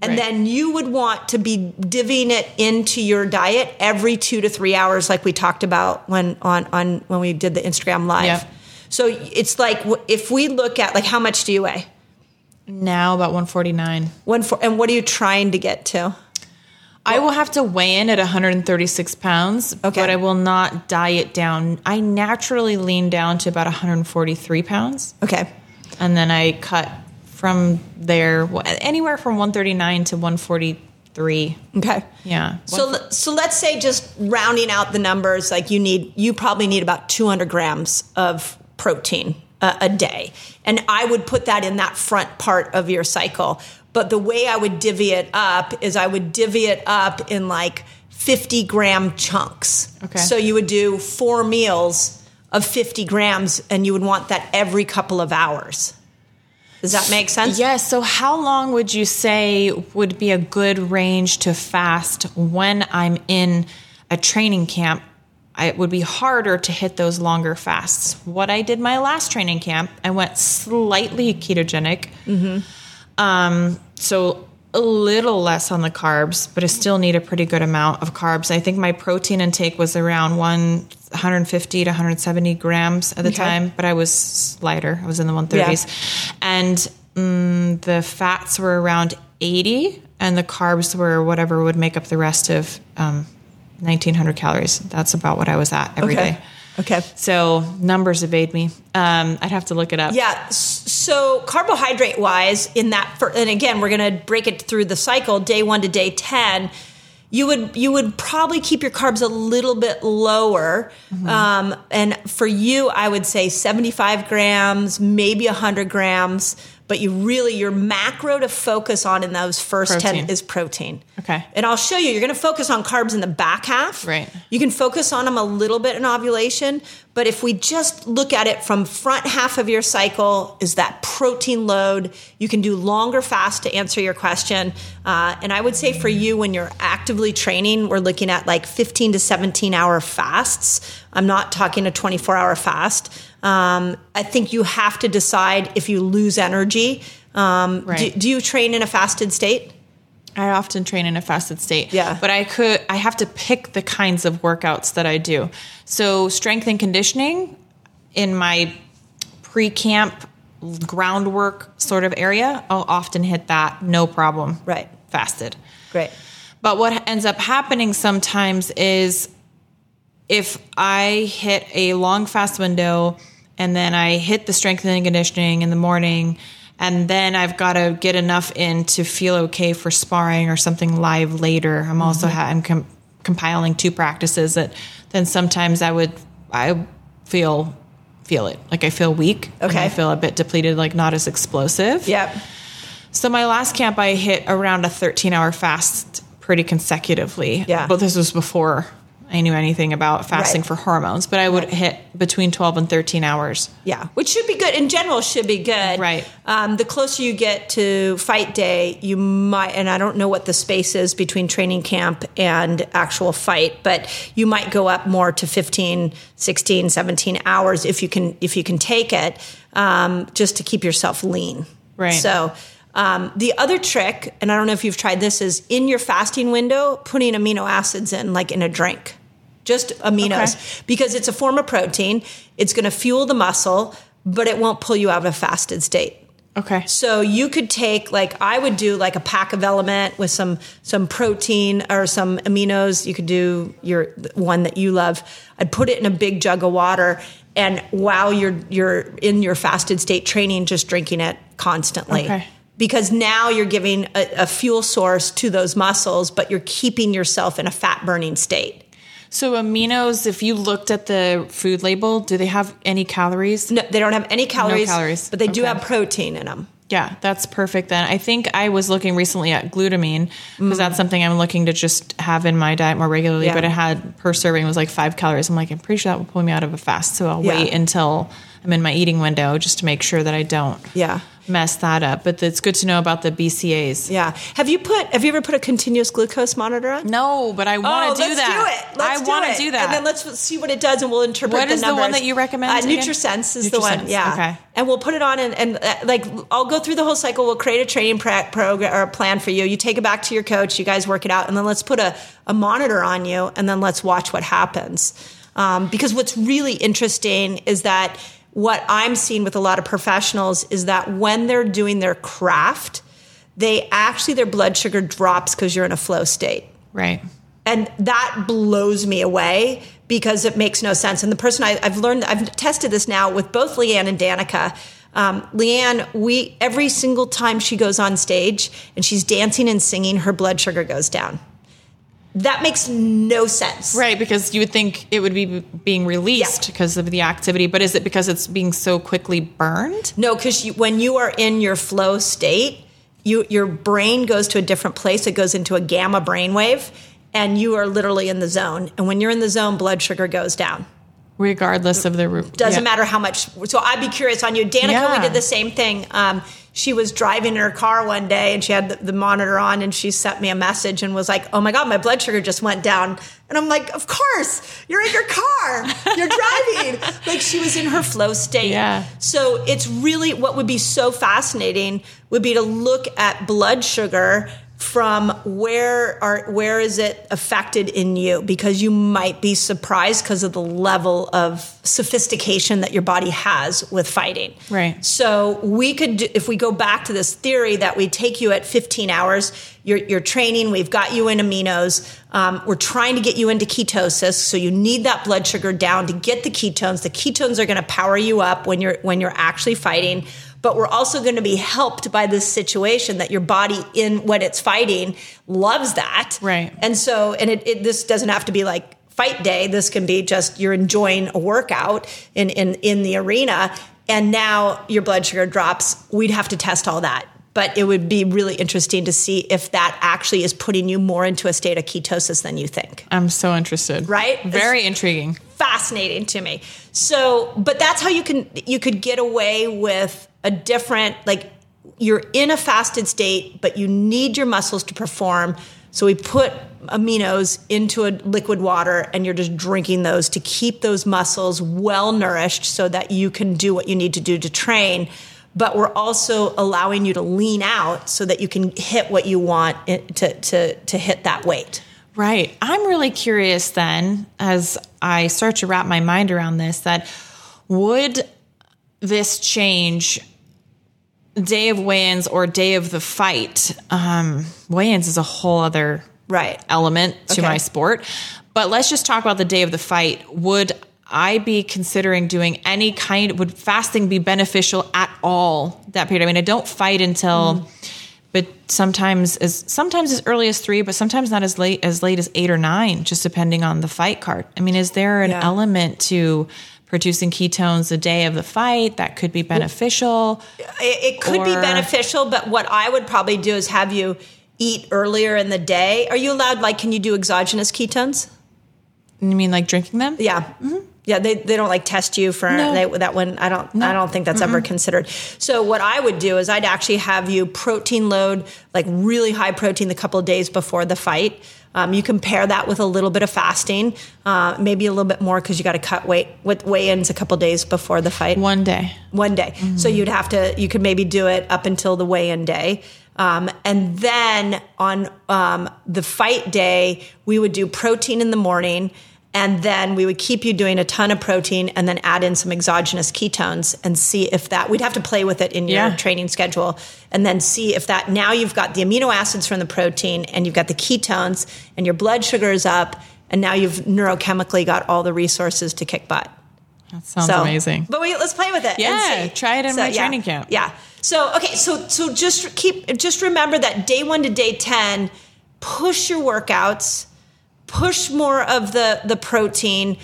And Right. then you would want to be divvying it into your diet every two to three hours, like we talked about when on, on when we did the Instagram live. Yeah. So it's like if we look at like how much do you weigh? Now about 149. One for, and what are you trying to get to? I will have to weigh in at 136 pounds, Okay. but I will not diet down. I naturally lean down to about 143 pounds, Okay. and then I cut from there anywhere from 139 to 143. Okay. Yeah. So so let's say just rounding out the numbers, like you need you probably need about 200 grams of protein a, a day, and I would put that in that front part of your cycle. But the way I would divvy it up is I would divvy it up in like 50 gram chunks. Okay. So you would do four meals of 50 grams, and you would want that every couple of hours. Does that make sense? Yes. So, how long would you say would be a good range to fast when I'm in a training camp? I, it would be harder to hit those longer fasts. What I did my last training camp, I went slightly ketogenic. Um, so, a little less on the carbs, but I still need a pretty good amount of carbs. I think my protein intake was around 150 to 170 grams at the Okay. time, but I was lighter. I was in the 130s. And mm, the fats were around 80, and the carbs were whatever would make up the rest of um, 1900 calories. That's about what I was at every day. Okay. Okay. So numbers evade me. Um, I'd have to look it up. Yeah. So carbohydrate wise, in that, for, and again, we're going to break it through the cycle, day one to day ten. You would you would probably keep your carbs a little bit lower, um, and for you, I would say seventy five grams, maybe hundred grams. But you really your macro to focus on in those first ten is protein. Okay. And I'll show you. You're going to focus on carbs in the back half. Right. You can focus on them a little bit in ovulation, but if we just look at it from front half of your cycle, is that protein load? You can do longer fast to answer your question. Uh, and I would say for you, when you're actively training, we're looking at like 15 to 17 hour fasts. I'm not talking a 24 hour fast. Um, I think you have to decide if you lose energy. Um, Right. do, do you train in a fasted state? I often train in a fasted state. Yeah. But I could I have to pick the kinds of workouts that I do. So strength and conditioning in my pre-camp groundwork sort of area, I'll often hit that no problem. Right. Fasted. Great. But what ends up happening sometimes is if I hit a long fast window and then I hit the strength and conditioning in the morning, and then I've got to get enough in to feel okay for sparring or something live later. I'm mm-hmm. also ha- I'm com- compiling two practices that then sometimes I would I feel feel it like I feel weak. Okay. I feel a bit depleted, like not as explosive. Yep. So my last camp, I hit around a 13 hour fast pretty consecutively. Yeah. But this was before I knew anything about fasting Right. for hormones. But I would hit between 12 and 13 hours. Yeah, which should be good in general. Should be good, Right. Um, the closer you get to fight day, you might, and I don't know what the space is between training camp and actual fight, but you might go up more to 15, 16, 17 hours if you can if you can take it, um, just to keep yourself lean. Right. So. Um, the other trick, and I don't know if you've tried this, is in your fasting window, putting amino acids in, like in a drink just aminos Okay. because it's a form of protein. It's going to fuel the muscle, but it won't pull you out of a fasted state. Okay. So you could take like I would do like a pack of LMNT with some some protein or some aminos. You could do your one that you love. I'd put it in a big jug of water and while you're you're in your fasted state training just drinking it constantly. Okay. Because now you're giving a, a fuel source to those muscles, but you're keeping yourself in a fat burning state. So aminos, if you looked at the food label, do they have any calories? No, they don't have any calories, No calories. but they do have protein in them. Yeah, that's perfect then. I think I was looking recently at glutamine because that's something I'm looking to just have in my diet more regularly. Mm. Yeah. But it had per serving was like five calories. I'm like, I'm pretty sure that will pull me out of a fast. So I'll Yeah. wait until I'm in my eating window just to make sure that I don't Yeah. mess that up. But it's good to know about the BCAs. Yeah. Have you put? Have you ever put a continuous glucose monitor on? No, but I want to do Oh, let's that. do it. Let's I want to do that. and then let's see what it does, and we'll interpret. What the is the one that you recommend Uh. NutriSense is the one. Yeah. okay. And we'll put it on, and, and uh, like I'll go through the whole cycle. We'll create a training program or a plan for you. You take it back to your coach. You guys work it out, and then let's put a, a monitor on you, and then let's watch what happens. Um, because what's really interesting is that what I'm seeing with a lot of professionals is that when they're doing their craft, they actually their blood sugar drops because you're in a flow state. right. And that blows me away because it makes no sense. And the person I, I've learned, I've tested this now with both LeAnn and Danica. Um, LeAnn, we every single time she goes on stage and she's dancing and singing, her blood sugar goes down. That makes no sense. Right, because you would think it would be being released Yeah. because of the activity, but is it because it's being so quickly burned? No, because when you are in your flow state, you your brain goes to a different place. It goes into a gamma brainwave, and you are literally in the zone. And when you're in the zone, blood sugar goes down. Regardless of the root. Doesn't matter how much. So I'd be curious on you, Danica. We did the same thing. Um, she was driving in her car one day, and she had the, the monitor on, and she sent me a message and was like, "Oh my god, my blood sugar just went down." And I'm like, "Of course, you're in your car, you're driving." like she was in her flow state. Yeah. So it's really what would be so fascinating would be to look at blood sugar from where are where is it affected in you because you might be surprised because of the level of sophistication that your body has with fighting. Right. So we could do, if we go back to this theory that we take you at 15 hours, you're, you're training, we've got you in aminos, um, we're trying to get you into ketosis, so you need that blood sugar down to get the ketones. The ketones are going to power you up when you're when you're actually fighting but we're also going to be helped by this situation that your body in when it's fighting loves that Right. and so and it, it this doesn't have to be like fight day this can be just you're enjoying a workout in in in the arena and now your blood sugar drops we'd have to test all that but it would be really interesting to see if that actually is putting you more into a state of ketosis than you think I'm so interested. Right? Very intriguing. fascinating to me. So, but that's how you can you could get away with a different like you're in a fasted state, but you need your muscles to perform. So we put aminos into a liquid water and you're just drinking those to keep those muscles well nourished so that you can do what you need to do to train. But we're also allowing you to lean out so that you can hit what you want to, to, to hit that weight. Right. I'm really curious then, as I start to wrap my mind around this, that would this change day of weigh-ins or day of the fight? Um, weigh-ins is a whole other Right. element to Okay. my sport. But let's just talk about the day of the fight. Would I be considering doing any kind would fasting be beneficial at all that period? I mean, I don't fight until but sometimes as sometimes as early as 3, but sometimes not as late as late as 8 or 9, just depending on the fight card. I mean, is there an Yeah. element to producing ketones the day of the fight that could be beneficial? It, it could be beneficial, but what I would probably do is have you eat earlier in the day. Are you allowed? Like, can you do exogenous ketones? You mean like drinking them? Yeah. Mm-hmm. Yeah, they, they don't like test you for No. they, that one. I don't I don't think that's ever considered. So what I would do is I'd actually have you protein load like really high protein the couple of days before the fight. Um, you can pair that with a little bit of fasting, uh, maybe a little bit more because you got to cut weight with weigh-ins a couple days before the fight. One day. One day. So you'd have to, you could maybe do it up until the weigh in day. Um, and then on um, the fight day, we would do protein in the morning. And then we would keep you doing a ton of protein and then add in some exogenous ketones and see if that, we'd have to play with it in your Yeah. training schedule and then see if that, now you've got the amino acids from the protein and you've got the ketones and your blood sugar is up. And now you've neurochemically got all the resources to kick butt. That sounds So- amazing. But wait, let's play with it. and Yeah, see. try it in my training camp. Yeah. So okay, so so just keep just remember that day one to day ten, push your workouts, push more of the the protein,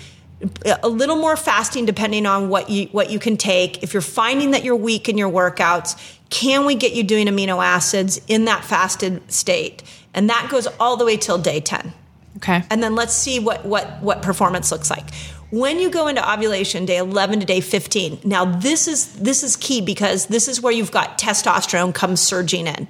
a little more fasting depending on what you what you can take. If you're finding that you're weak in your workouts, can we get you doing amino acids in that fasted state? And that goes all the way till day ten Okay. and then let's see what what what performance looks like. when you go into ovulation day 11 to day 15 now this is this is key because this is where you've got testosterone comes surging in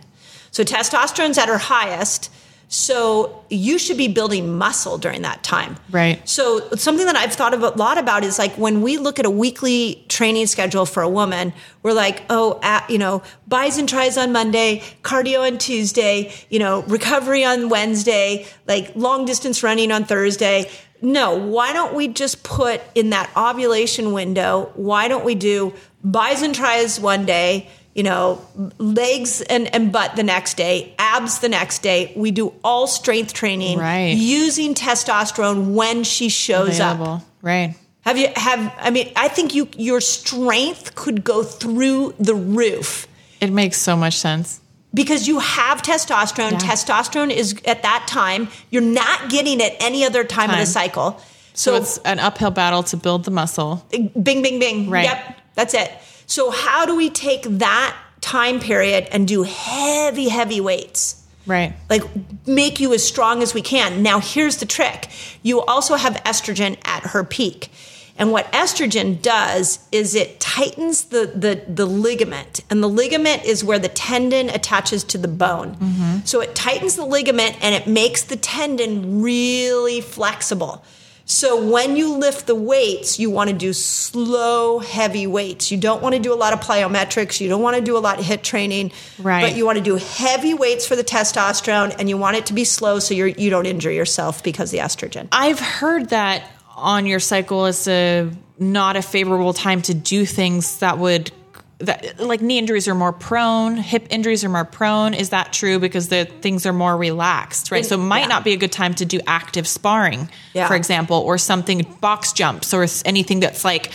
so testosterone's at her highest so you should be building muscle during that time Right. so something that i've thought of a lot about is like when we look at a weekly training schedule for a woman we're like oh at, you know bis and tris on monday cardio on tuesday you know recovery on wednesday like long distance running on thursday no, why don't we just put in that ovulation window? Why don't we do bis and tris one day, you know, legs and, and butt the next day, abs the next day? We do all strength training Right. using testosterone when she shows up. Right. Have you have I mean, I think you your strength could go through the roof It makes so much sense. because you have testosterone. Yeah. Testosterone is at that time, you're not getting it any other time, of Time. the cycle. So, it's an uphill battle to build the muscle. bing, bing, bing. Right. Yep, that's it. So, how do we take that time period and do heavy, heavy weights? Right. Like, make you as strong as we can. Now, here's the trick you also have estrogen at her peak. And what estrogen does is it tightens the, the, the ligament. And the ligament is where the tendon attaches to the bone. Mm-hmm. So it tightens the ligament and it makes the tendon really flexible. So when you lift the weights, you want to do slow, heavy weights. You don't want to do a lot of plyometrics. You don't want to do a lot of HIIT training. Right. But you want to do heavy weights for the testosterone and you want it to be slow so you're, you don't injure yourself because of the estrogen. I've heard that on your cycle is a not a favorable time to do things that would that like knee injuries are more prone, hip injuries are more prone. Is that true because the things are more relaxed, right? In- so it might yeah. not be a good time to do active sparring, Yeah. for example, or something box jumps or anything that's like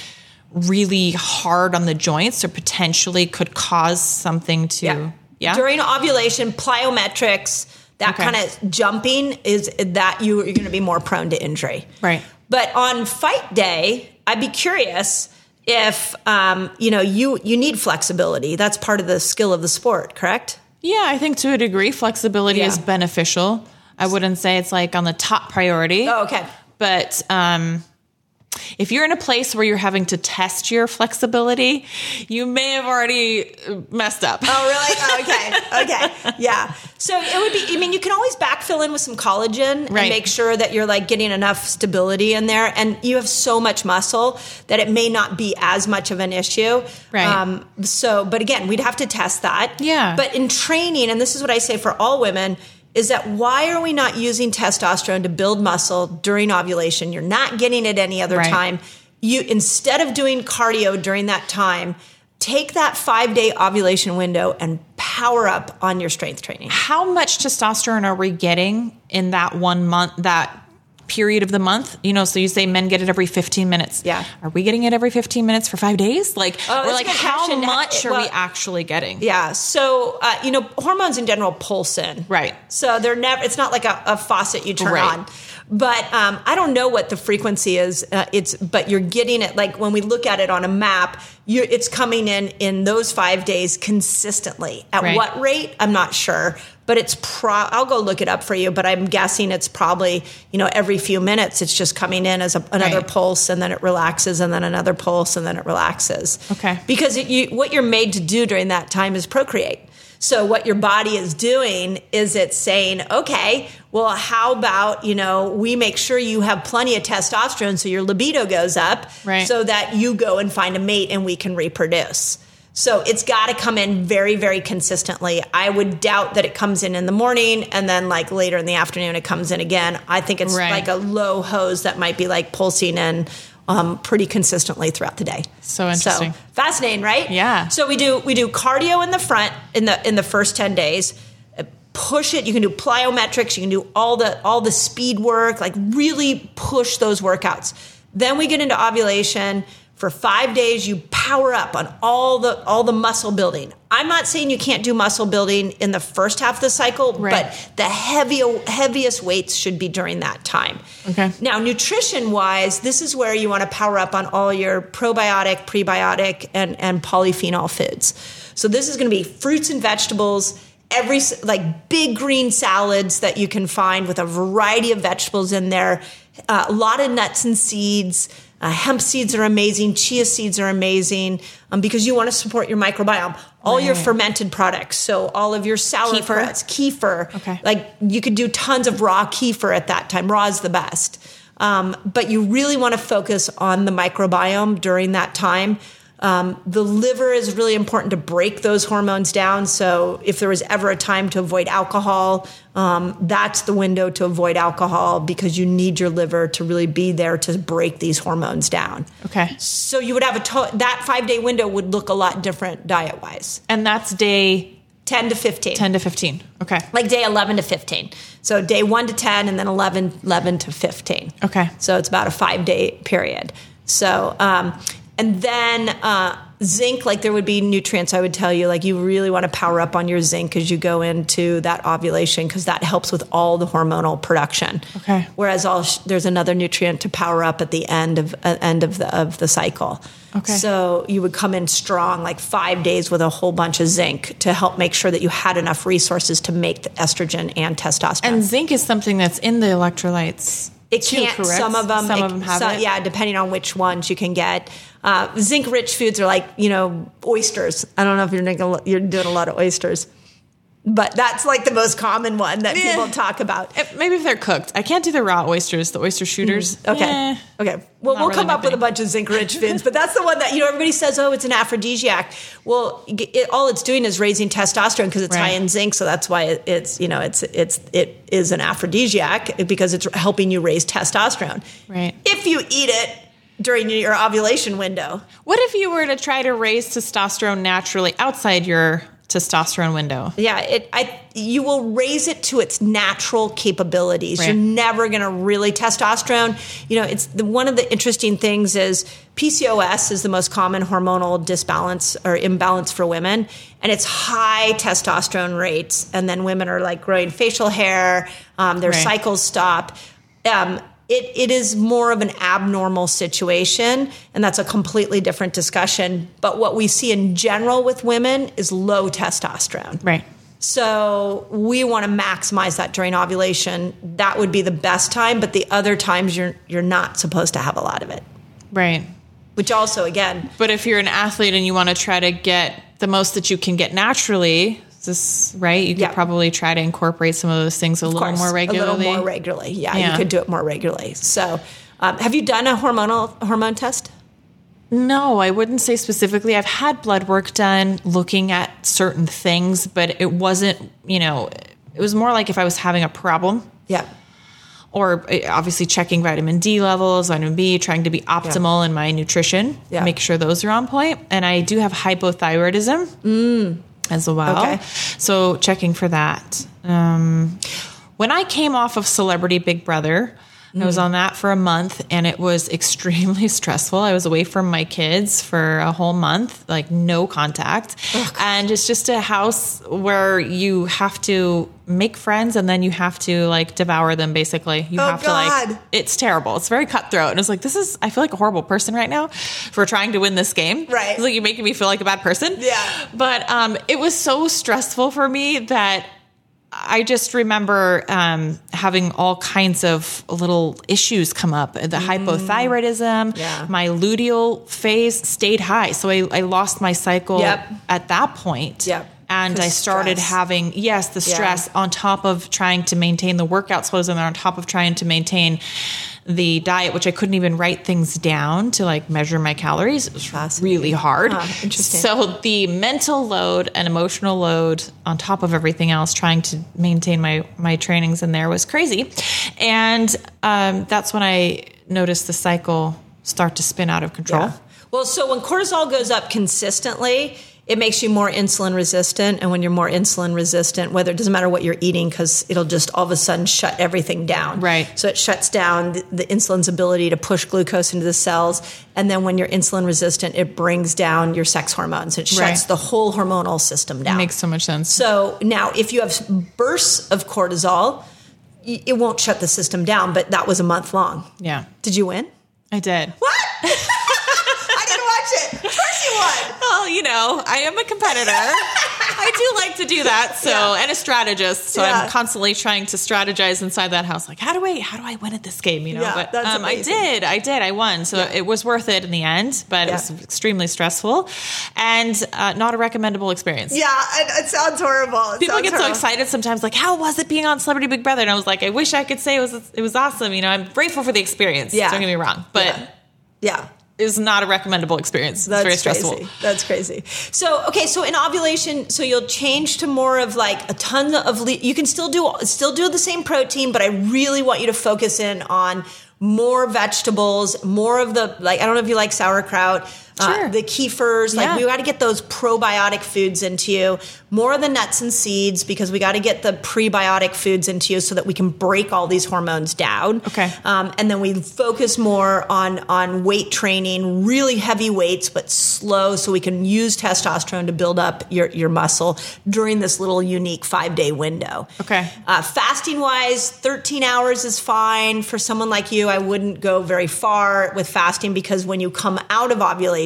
really hard on the joints or potentially could cause something to yeah. During ovulation, plyometrics, that Okay. kind of jumping is that you, you're going to be more prone to injury. Right. But on fight day, I'd be curious if um, you know you you need flexibility. That's part of the skill of the sport, correct? Yeah, I think to a degree, flexibility Yeah. is beneficial. I wouldn't say it's like on the top priority. Oh, okay. But um, if you're in a place where you're having to test your flexibility, you may have already uh, messed up. Oh, really? Oh, okay. Okay. Yeah. So it would be, I mean, you can always backfill in with some collagen and make sure that you're like getting enough stability in there. And you have so much muscle that it may not be as much of an issue. Right. Um, so, but again, we'd have to test that. Yeah. But in training, and this is what I say for all women, is that why are we not using testosterone to build muscle during ovulation? You're not getting it any other Right. time. You instead of doing cardio during that time, take that five day ovulation window and power up on your strength training. How much testosterone are we getting in that one month, that period of the month? You know, so you say men get it every 15 minutes. Yeah. Are we getting it every 15 minutes for five days? Like, Oh, that's like how question. much are Well- we actually getting? Yeah. So, uh, you know, hormones in general pulse in. Right. So they're never, it's not like a, a faucet you turn Right. on. But um, I don't know what the frequency is. Uh, it's, but you're getting it like when we look at it on a map, you it's coming in in those five days consistently. At Right. what rate? I'm not sure. But it's pro. I'll go look it up for you. But I'm guessing it's probably you know every few minutes it's just coming in as a, another Right. pulse and then it relaxes and then another pulse and then it relaxes. Okay. Because it, you, what you're made to do during that time is procreate. So what your body is doing is it's saying, okay, well, how about, you know, we make sure you have plenty of testosterone so your libido goes up Right. so that you go and find a mate and we can reproduce. So it's got to come in very, very consistently. I would doubt that it comes in in the morning and then like later in the afternoon it comes in again. I think it's Right. like a low hose that might be like pulsing in um, pretty consistently throughout the day. So interesting. fascinating, right? Yeah. So we do we do cardio in the front in the in the first ten days. Push it. You can do plyometrics. You can do all the all the speed work. Like really push those workouts. Then we get into ovulation. For five days, you power up on all the all the muscle building. I'm not saying you can't do muscle building in the first half of the cycle, Right. but the heavy, heaviest weights should be during that time. Okay. Now, nutrition wise, this is where you want to power up on all your probiotic, prebiotic, and, and polyphenol foods. So, this is going to be fruits and vegetables, every like big green salads that you can find with a variety of vegetables in there, uh, a lot of nuts and seeds. Uh, hemp seeds are amazing. Chia seeds are amazing um, because you want to support your microbiome. All your fermented products, so all of your sauerkrauts, kefir. Okay. Like you could do tons of raw kefir at that time. Raw is the best. Um, but you really want to focus on the microbiome during that time. Um, the liver is really important to break those hormones down. So if there was ever a time to avoid alcohol, um, that's the window to avoid alcohol because you need your liver to really be there to break these hormones down. Okay. So you would have a to- that five day window would look a lot different diet wise, And that's day ten to fifteen. 10 to 15. Okay. like day 11 to 15 so day 1 to 10 and then 11 11 to 15 Okay. so it's about a five day period so um, and then uh, zinc like there would be nutrients i would tell you like you really want to power up on your zinc as you go into that ovulation because that helps with all the hormonal production Okay. whereas all there's another nutrient to power up at the end of uh, end of the of the cycle Okay. so you would come in strong like five days with a whole bunch of zinc to help make sure that you had enough resources to make the estrogen and testosterone And zinc is something that's in the electrolytes. It can't. correct? Some of them. Some it- of them have so- it. Yeah, depending on which ones you can get. Uh, zinc-rich foods are like you know oysters. I don't know if you're you're doing a lot of oysters, but that's like the most common one that Yeah. people talk about. Maybe if they're cooked. I can't do the raw oysters, the oyster shooters. Okay. Eh. Okay. Well, Not we'll really come up with a bunch of zinc rich foods, but that's the one that, you know, everybody says, oh, it's an aphrodisiac. Well, it, all it's doing is raising testosterone because it's high in zinc. So that's why it, it's, you know, it's, it's, it is an aphrodisiac because it's helping you raise testosterone. Right. If you eat it during your ovulation window. What if you were to try to raise testosterone naturally outside your testosterone window? Yeah, it I you will raise it to its natural capabilities. Right. You're never going to really testosterone. You know, it's the, one of the interesting things is PCOS is the most common hormonal disbalance or imbalance for women, and it's high testosterone rates. And then women are like growing facial hair, um, their Right. cycles stop. Um, it, it is more of an abnormal situation, and that's a completely different discussion. But what we see in general with women is low testosterone. Right. So we want to maximize that during ovulation. That would be the best time, but the other times you're you're not supposed to have a lot of it. Right. Which also again, But if you're an athlete and you want to try to get the most that you can get naturally, this right? You could Yeah. probably try to incorporate some of those things a of little course, more regularly. a little more regularly. Yeah, Yeah. you could do it more regularly. So, um, have you done a hormonal hormone test? No, I wouldn't say specifically. I've had blood work done looking at certain things, but it wasn't, you know, it was more like if I was having a problem Yeah. or uh, obviously checking vitamin D levels, vitamin B, trying to be optimal in my nutrition, Yeah. make sure those are on point. And I do have hypothyroidism as well. Okay. So checking for that. Um, when I came off of Celebrity Big Brother, I was on that for a month and it was extremely stressful. I was away from my kids for a whole month, like no contact. and it's just a house where you have to make friends and then you have to like devour them basically. You Oh, have to like it's terrible. It's very cutthroat. And it's like, this is I feel like a horrible person right now for trying to win this game. Right. It's like you're making me feel like a bad person. Yeah. But um it was so stressful for me that I just remember um, having all kinds of little issues come up. The hypothyroidism, Mm. Yeah. my luteal phase stayed high. So I, I lost my cycle Yep. at that point. Yep. And I started stress. having, yes, the Yeah. stress on top of trying to maintain the workout flows and then on top of trying to maintain the diet, which I couldn't even write things down to like measure my calories. It was really hard. Huh, interesting. So the mental load and emotional load on top of everything else, trying to maintain my my trainings in there was crazy, and um, that's when I noticed the cycle start to spin out of control. Yeah. Well, so when cortisol goes up consistently, it makes you more insulin resistant. And when you're more insulin resistant, whether it doesn't matter what you're eating, because it'll just all of a sudden shut everything down. Right. So it shuts down the, the insulin's ability to push glucose into the cells. And then when you're insulin resistant, it brings down your sex hormones. It shuts Right. the whole hormonal system down. Makes so much sense. So now, if you have bursts of cortisol, it won't shut the system down, but that was a month long. yeah, Did you win? I did. What? I didn't watch it. Of course you won. Well, you know, I am a competitor. I do like to do that. So, Yeah. and a strategist. So Yeah. I'm constantly trying to strategize inside that house. Like, how do I, how do I win at this game? You know, Yeah, but that's um, I did, I did, I won. So it was worth it in the end, but it was extremely stressful and uh, not a recommendable experience. Yeah, it, it sounds horrible. It People sounds get so excited sometimes, like, how was it being on Celebrity Big Brother? And I was like, I wish I could say it was it was awesome. You know, I'm grateful for the experience. Yeah. Don't get me wrong, but Yeah. Was not a recommendable experience. It's That's very stressful. Crazy. That's crazy. So okay, so in ovulation, so you'll change to more of like a ton of. Le- you can still do still do the same protein, but I really want you to focus in on more vegetables, more of the like. I don't know if you like sauerkraut. Sure. Uh, the kefirs, like Yeah. we got to get those probiotic foods into you. More of the nuts and seeds because we got to get the prebiotic foods into you so that we can break all these hormones down. Okay. Um, and then we focus more on on weight training, really heavy weights, but slow, so we can use testosterone to build up your your muscle during this little unique five day window. Okay. Uh, fasting wise, thirteen hours is fine for someone like you. I wouldn't go very far with fasting because when you come out of ovulation.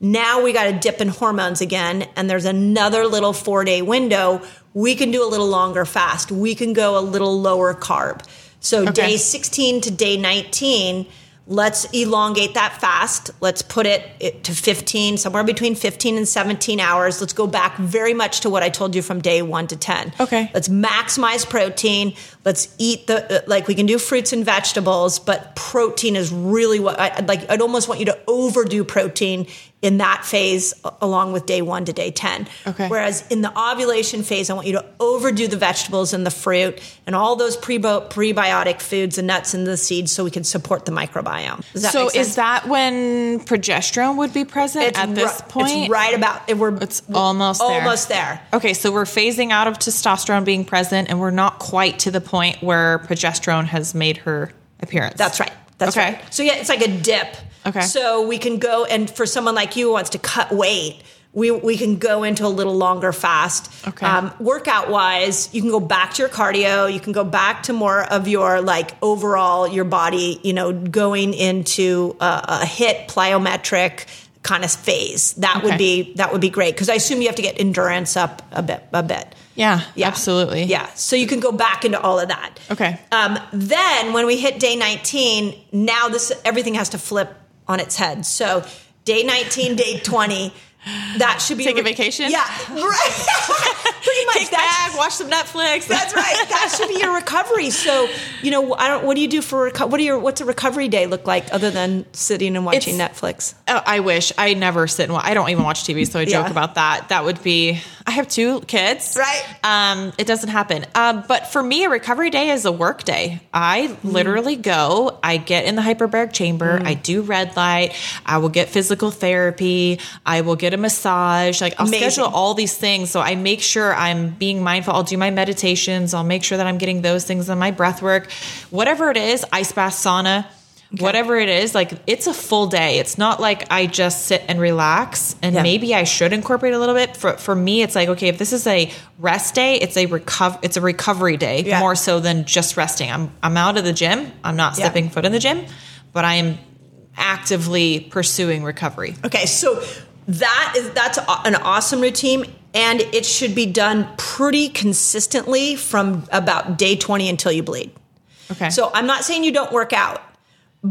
Now we got to dip in hormones again, and there's another little four day window. We can do a little longer fast. We can go a little lower carb. So Okay. day 16 to day 19, let's elongate that fast. Let's put it, to 15, somewhere between 15 and 17 hours. Let's go back very much to what I told you from day 1 to 10. Okay. Let's maximize protein. Let's eat the uh, like we can do fruits and vegetables, but protein is really what I I'd like I'd almost want you to overdo protein in that phase along with day 1 to day 10. Okay. Whereas in the ovulation phase I want you to overdo the vegetables and the fruit and all those prebo- prebiotic foods and nuts and the seeds so we can support the microbiome. So is that when progesterone would be present at this point? It's right about we're It's almost there. almost there. Okay, so we're phasing out of testosterone being present, and we're not quite to the point where progesterone has made her appearance. That's right. That's Okay. right. So yeah, it's like a dip. Okay. So we can go and for someone like you who wants to cut weight, we we can go into a little longer fast. Okay. Um, workout wise, you can go back to your cardio. You can go back to more of your like overall your body. You know, going into a, a HIIT plyometric kind of phase. That would be that would be great because I assume you have to get endurance up a bit a bit. Yeah, absolutely. Yeah. So you can go back into all of that. Okay. Um, then when we hit day 19, now this everything has to flip on its head. So day 19, day 20, that should be Take a vacation? Yeah, right. Pretty much. Kick back, watch some Netflix. that's right. That should be your recovery. So you know, I don't. What do you do for reco- what do your what's a recovery day look like other than sitting and watching It's- Netflix? Oh, I wish I never sit and watch. I don't even watch TV, so I joke Yeah. about that. That would be. I have two kids, Right. Um, it doesn't happen. Um, but for me, a recovery day is a work day. I Mm-hmm. literally go. I get in the hyperbaric chamber. I do red light. I will get physical therapy. I will get a massage. Like I'll Amazing. schedule all these things, so I make sure I'm being mindful. I'll do my meditations. I'll make sure that I'm getting those things on my breath work, whatever it is. Ice bath, sauna whatever it is like it's a full day it's not like i just sit and relax and Yeah. maybe i should incorporate a little bit for for me it's like okay if this is a rest day it's a recover it's a recovery day Yeah. more so than just resting i'm i'm out of the gym i'm not Yeah. stepping foot in the gym but i am actively pursuing recovery Okay, so that is that's an awesome routine and it should be done pretty consistently from about day 20 until you bleed. okay So I'm not saying you don't work out,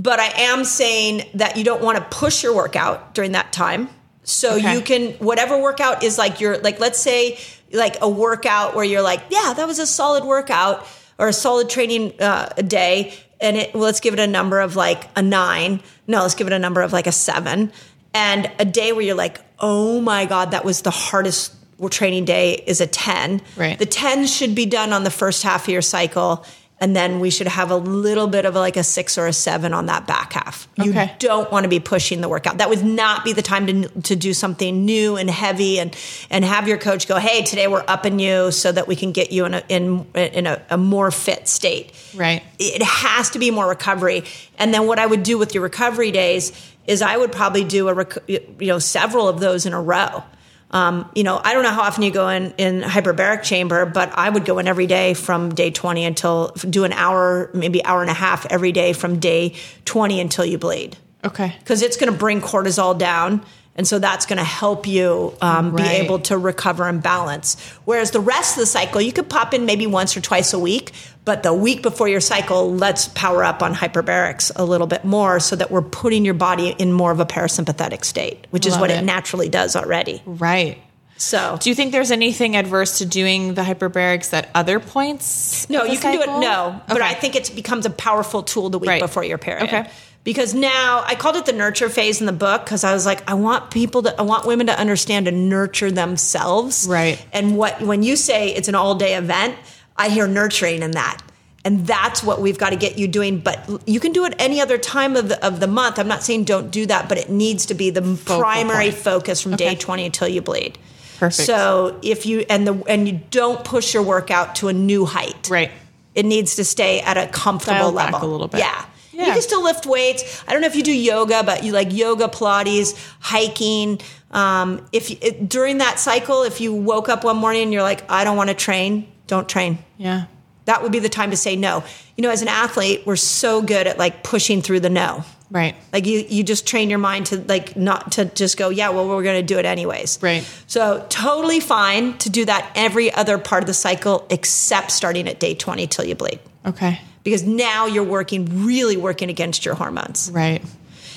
but I am saying that you don't want to push your workout during that time. So Okay. you can whatever workout is like your like let's say like a workout where you're like, yeah, that was a solid workout or a solid training uh, day and it well, let's give it a number of like a 9. No, let's give it a number of like a 7 and a day where you're like, "Oh my god, that was the hardest training day is a 10." Right. The 10 should be done on the first half of your cycle and then we should have a little bit of like a six or a seven on that back half. You Okay. don't want to be pushing the workout. That would not be the time to, to do something new and heavy and, and have your coach go, Hey, today we're upping you so that we can get you in a, in, in a, a more fit state. Right. It has to be more recovery. And then what I would do with your recovery days is I would probably do a, rec- you know, several of those in a row. Um, you know, I don't know how often you go in in hyperbaric chamber, but I would go in every day from day 20 until do an hour, maybe hour and a half every day from day 20 until you bleed. Okay. Because it's going to bring cortisol down And so that's going to help you um, be Right. able to recover and balance. Whereas the rest of the cycle, you could pop in maybe once or twice a week, but the week before your cycle, let's power up on hyperbarics a little bit more so that we're putting your body in more of a parasympathetic state, which is what it. it naturally does already. Right. So Do you think there's anything adverse to doing the hyperbarics at other points? No, you can do it. cycle? No, but I think it becomes a powerful tool the week Right. before your period. Okay. Because now I called it the nurture phase in the book because I was like, I want people to, I want women to understand and nurture themselves. Right. And what when you say it's an all day event, I hear nurturing in that. And that's what we've got to get you doing. But you can do it any other time of the of the month. I'm not saying don't do that, but it needs to be the primary point. focus from day 20 until you bleed. Perfect. So if you and the and you don't push your workout to a new height. Right. It needs to stay at a comfortable Dial back level. a little bit. Yeah. You can still lift weights. I don't know if you do yoga, but you like yoga, Pilates, hiking. Um, if you, it, during that cycle, if you woke up one morning and you're like, I don't want to train, don't train. Yeah. That would be the time to say no. You know, as an athlete, we're so good at like pushing through the no. Right. Like you, you just train your mind to like not to just go, yeah, well, we're going to do it anyways. Right. So totally fine to do that every other part of the cycle except starting at day 20 till you bleed. Okay. Because now you're working, really working against your hormones. Right.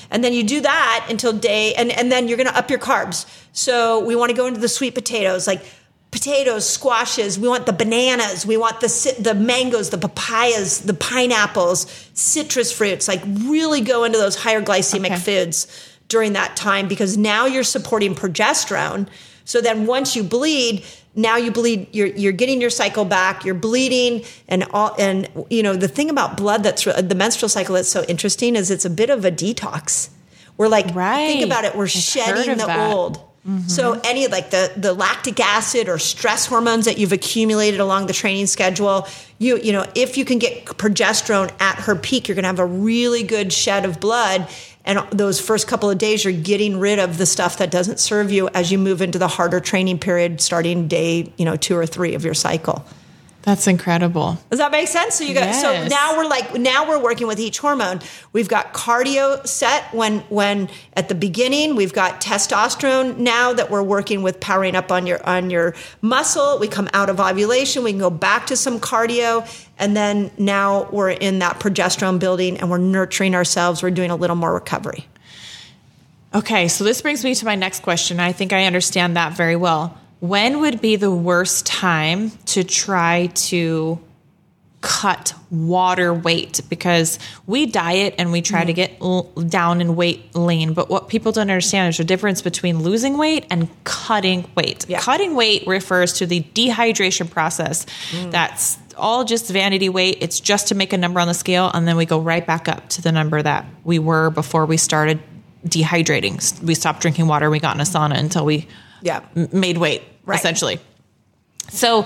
And then you do that until day, and, and then you're going to up your carbs. So we want to go into the sweet potatoes, like potatoes, squashes. We want the bananas. We want the the mangoes, the papayas, the pineapples, citrus fruits. Like really go into those higher glycemic Okay. foods during that time because now you're supporting progesterone. So then once you bleed, now you bleed. You're you're getting your cycle back. You're bleeding, and all. And you know the thing about blood that's the menstrual cycle that's so interesting is it's a bit of a detox. We're like Right. think about it. We're I've shedding the that. old. Mm-hmm. So any like the the lactic acid or stress hormones that you've accumulated along the training schedule, you you know if you can get progesterone at her peak, you're going to have a really good shed of blood. And those first couple of days, you're getting rid of the stuff that doesn't serve you as you move into the harder training period, starting day you know two or three of your cycle. That's incredible. Does that make sense? So you got so now we're like now we're working with each hormone. We've got cardio set when when at the beginning we've got testosterone now that we're working with powering up on your on your muscle. We come out of ovulation, we can go back to some cardio and then now we're in that progesterone building and we're nurturing ourselves. We're doing a little more recovery. Okay, so this brings me to my next question. I think I understand that very well. When would be the worst time to try to cut water weight? Because we diet and we try to mm-hmm. get l- down in weight lean, but what people don't understand is the difference between losing weight and cutting weight. Yeah. Cutting weight refers to the dehydration process. Mm. That's all just vanity weight. It's just to make a number on the scale, and then we go right back up to the number that we were before we started dehydrating. We stopped drinking water. We got in a sauna until we Yeah. made weight, Right. essentially. So,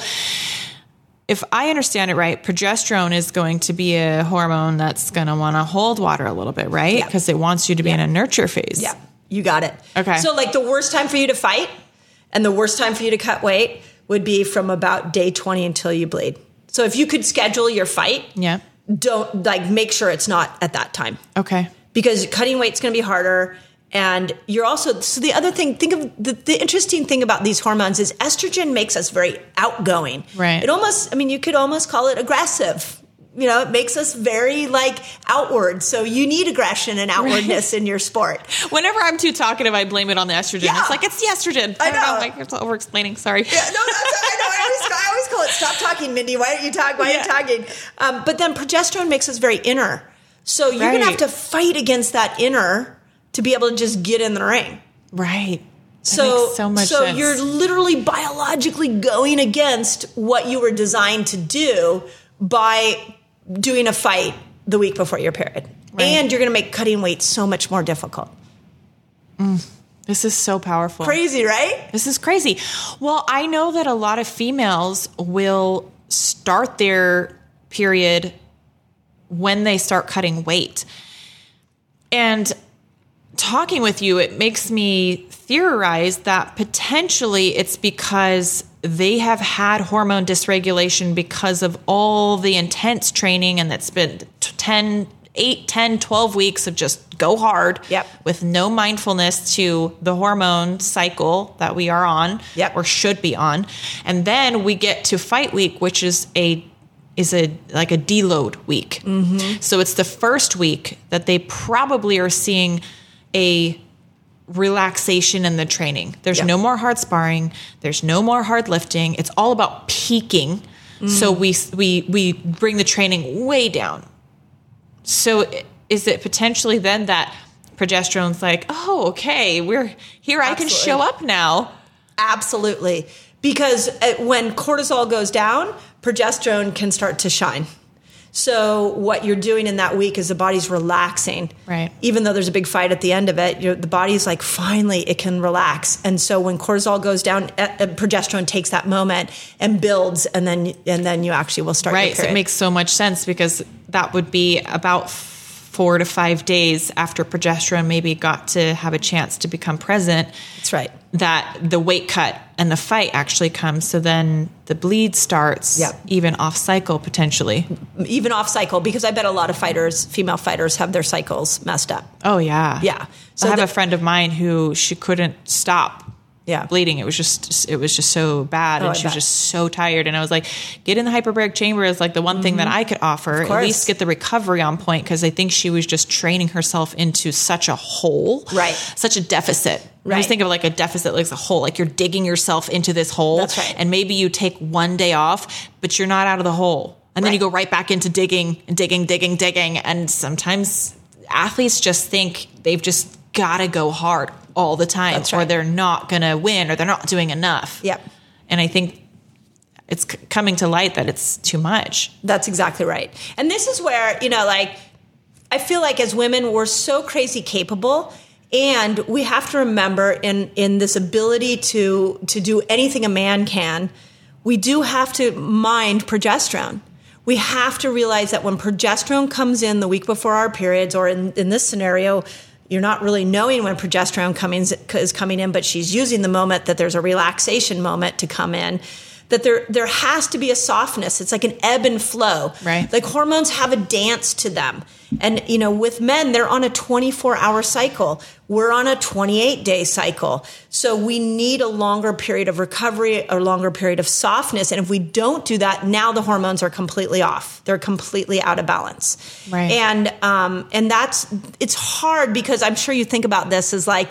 if I understand it right, progesterone is going to be a hormone that's going to want to hold water a little bit, right? Yeah. Because it wants you to be in a nurture phase. Yeah, you got it. Okay. So, like, the worst time for you to fight and the worst time for you to cut weight would be from about day 20 until you bleed. So, if you could schedule your fight, Yeah. don't like make sure it's not at that time Okay. because cutting weight's going to be harder. And you're also, so the other thing, think of the, the interesting thing about these hormones is estrogen makes us very outgoing. Right. It almost, I mean, you could almost call it aggressive. You know, it makes us very like outward. So you need aggression and outwardness in your sport. Whenever I'm too talkative, I blame it on the estrogen. Yeah. It's like it's the estrogen. I I, know. know. Like it's over explaining. Sorry. Yeah, no, that's, I know. I always, I always call it "stop talking, Mindy." Why don't you talk? Why are you Yeah. talking? Um, but then progesterone makes us very inner, so you're gonna have to fight against that inner to be able to just get in the ring. Right. That So, so much so sense. you're literally biologically going against what you were designed to do by doing a fight the week before your period, Right. and you're going to make cutting weight so much more difficult. Mm. this is so powerful. Crazy, right? This is crazy. Well, I know that a lot of females will start their period when they start cutting weight. And talking with you, it makes me theorize that potentially it's because they have had hormone dysregulation because of all the intense training and that's been t- 10 8, 10, 12 weeks of just go hard Yep. with no mindfulness to the hormone cycle that we are on Yep. or should be on. And then we get to fight week, which is a is a like a deload week. Mm-hmm. So it's the first week that they probably are seeing a relaxation in the training. There's Yep. no more hard sparring. There's no more hard lifting. It's all about peaking. So we we we bring the training way down. So is it potentially then that progesterone's like, oh, okay, we're here. I can show up now. Absolutely. Because uh, when cortisol goes down, progesterone can start to shine. So what you're doing in that week is the body's relaxing. Right. Even though there's a big fight at the end of it, you're, the body's like finally it can relax. And so when cortisol goes down, progesterone takes that moment and builds, and then and then you actually will start. Right. So it makes so much sense because that would be about four to five days after progesterone maybe got to have a chance to become present. That's right. That the weight cut and the fight actually comes. So then the bleed starts Yep. even off cycle potentially. Even off cycle, because I bet a lot of fighters, female fighters, have their cycles messed up. Oh yeah. Yeah. So I have the- a friend of mine who she couldn't stop Yeah. bleeding. It was just it was just so bad Oh, and I she was just so tired. And I was like, get in the hyperbaric chamber is like the one thing that mm-hmm. I could offer. At least get the recovery on point because I think she was just training herself into such a hole. Right. Such a deficit. I Right. always think of like a deficit like a hole. Like you're digging yourself into this hole. That's right. And maybe you take one day off, but you're not out of the hole. And then you go right back into digging and digging, digging, digging. And sometimes athletes just think they've just got to go hard all the time or they're not going to win or they're not doing enough. Yep. And I think it's c- coming to light that it's too much. That's exactly right. And this is where, you know, like, I feel like as women, we're so crazy capable. And we have to remember in, in this ability to, to do anything a man can, we do have to mind progesterone. We have to realize that when progesterone comes in the week before our periods, or in, in this scenario, you're not really knowing when progesterone coming, is coming in, but she's using the moment that there's a relaxation moment to come in. That there there has to be a softness. It's like an ebb and flow. Right. Like hormones have a dance to them. And you know, with men, they're on a 24 hour cycle. We're on a 28 day cycle. So we need a longer period of recovery, a longer period of softness. And if we don't do that, now the hormones are completely off. They're completely out of balance. Right. And um, and that's it's hard because I'm sure you think about this as like,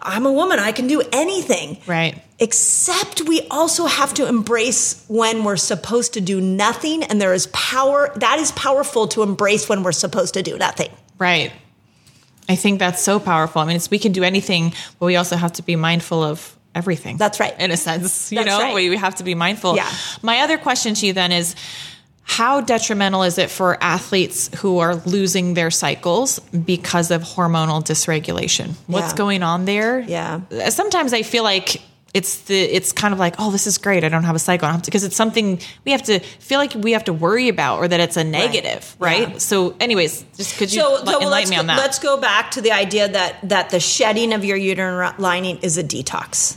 I'm a woman, I can do anything. Right. Except we also have to embrace when we're supposed to do nothing, and there is power that is powerful to embrace when we're supposed to do nothing. Right. I think that's so powerful. I mean, it's, we can do anything, but we also have to be mindful of everything. That's right. In a sense, you That's know, right. we we have to be mindful. Yeah. My other question to you then is how detrimental is it for athletes who are losing their cycles because of hormonal dysregulation? What's Yeah. going on there? Yeah. Uh, sometimes I feel like it's the it's kind of like oh this is great I don't have a cycle I don't have to because it's something we have to feel like we have to worry about or that it's a negative right, Yeah. so anyways just could you So, so well, enlighten let's me go, on that let's go back to the idea that that the shedding of your uterine lining is a detox.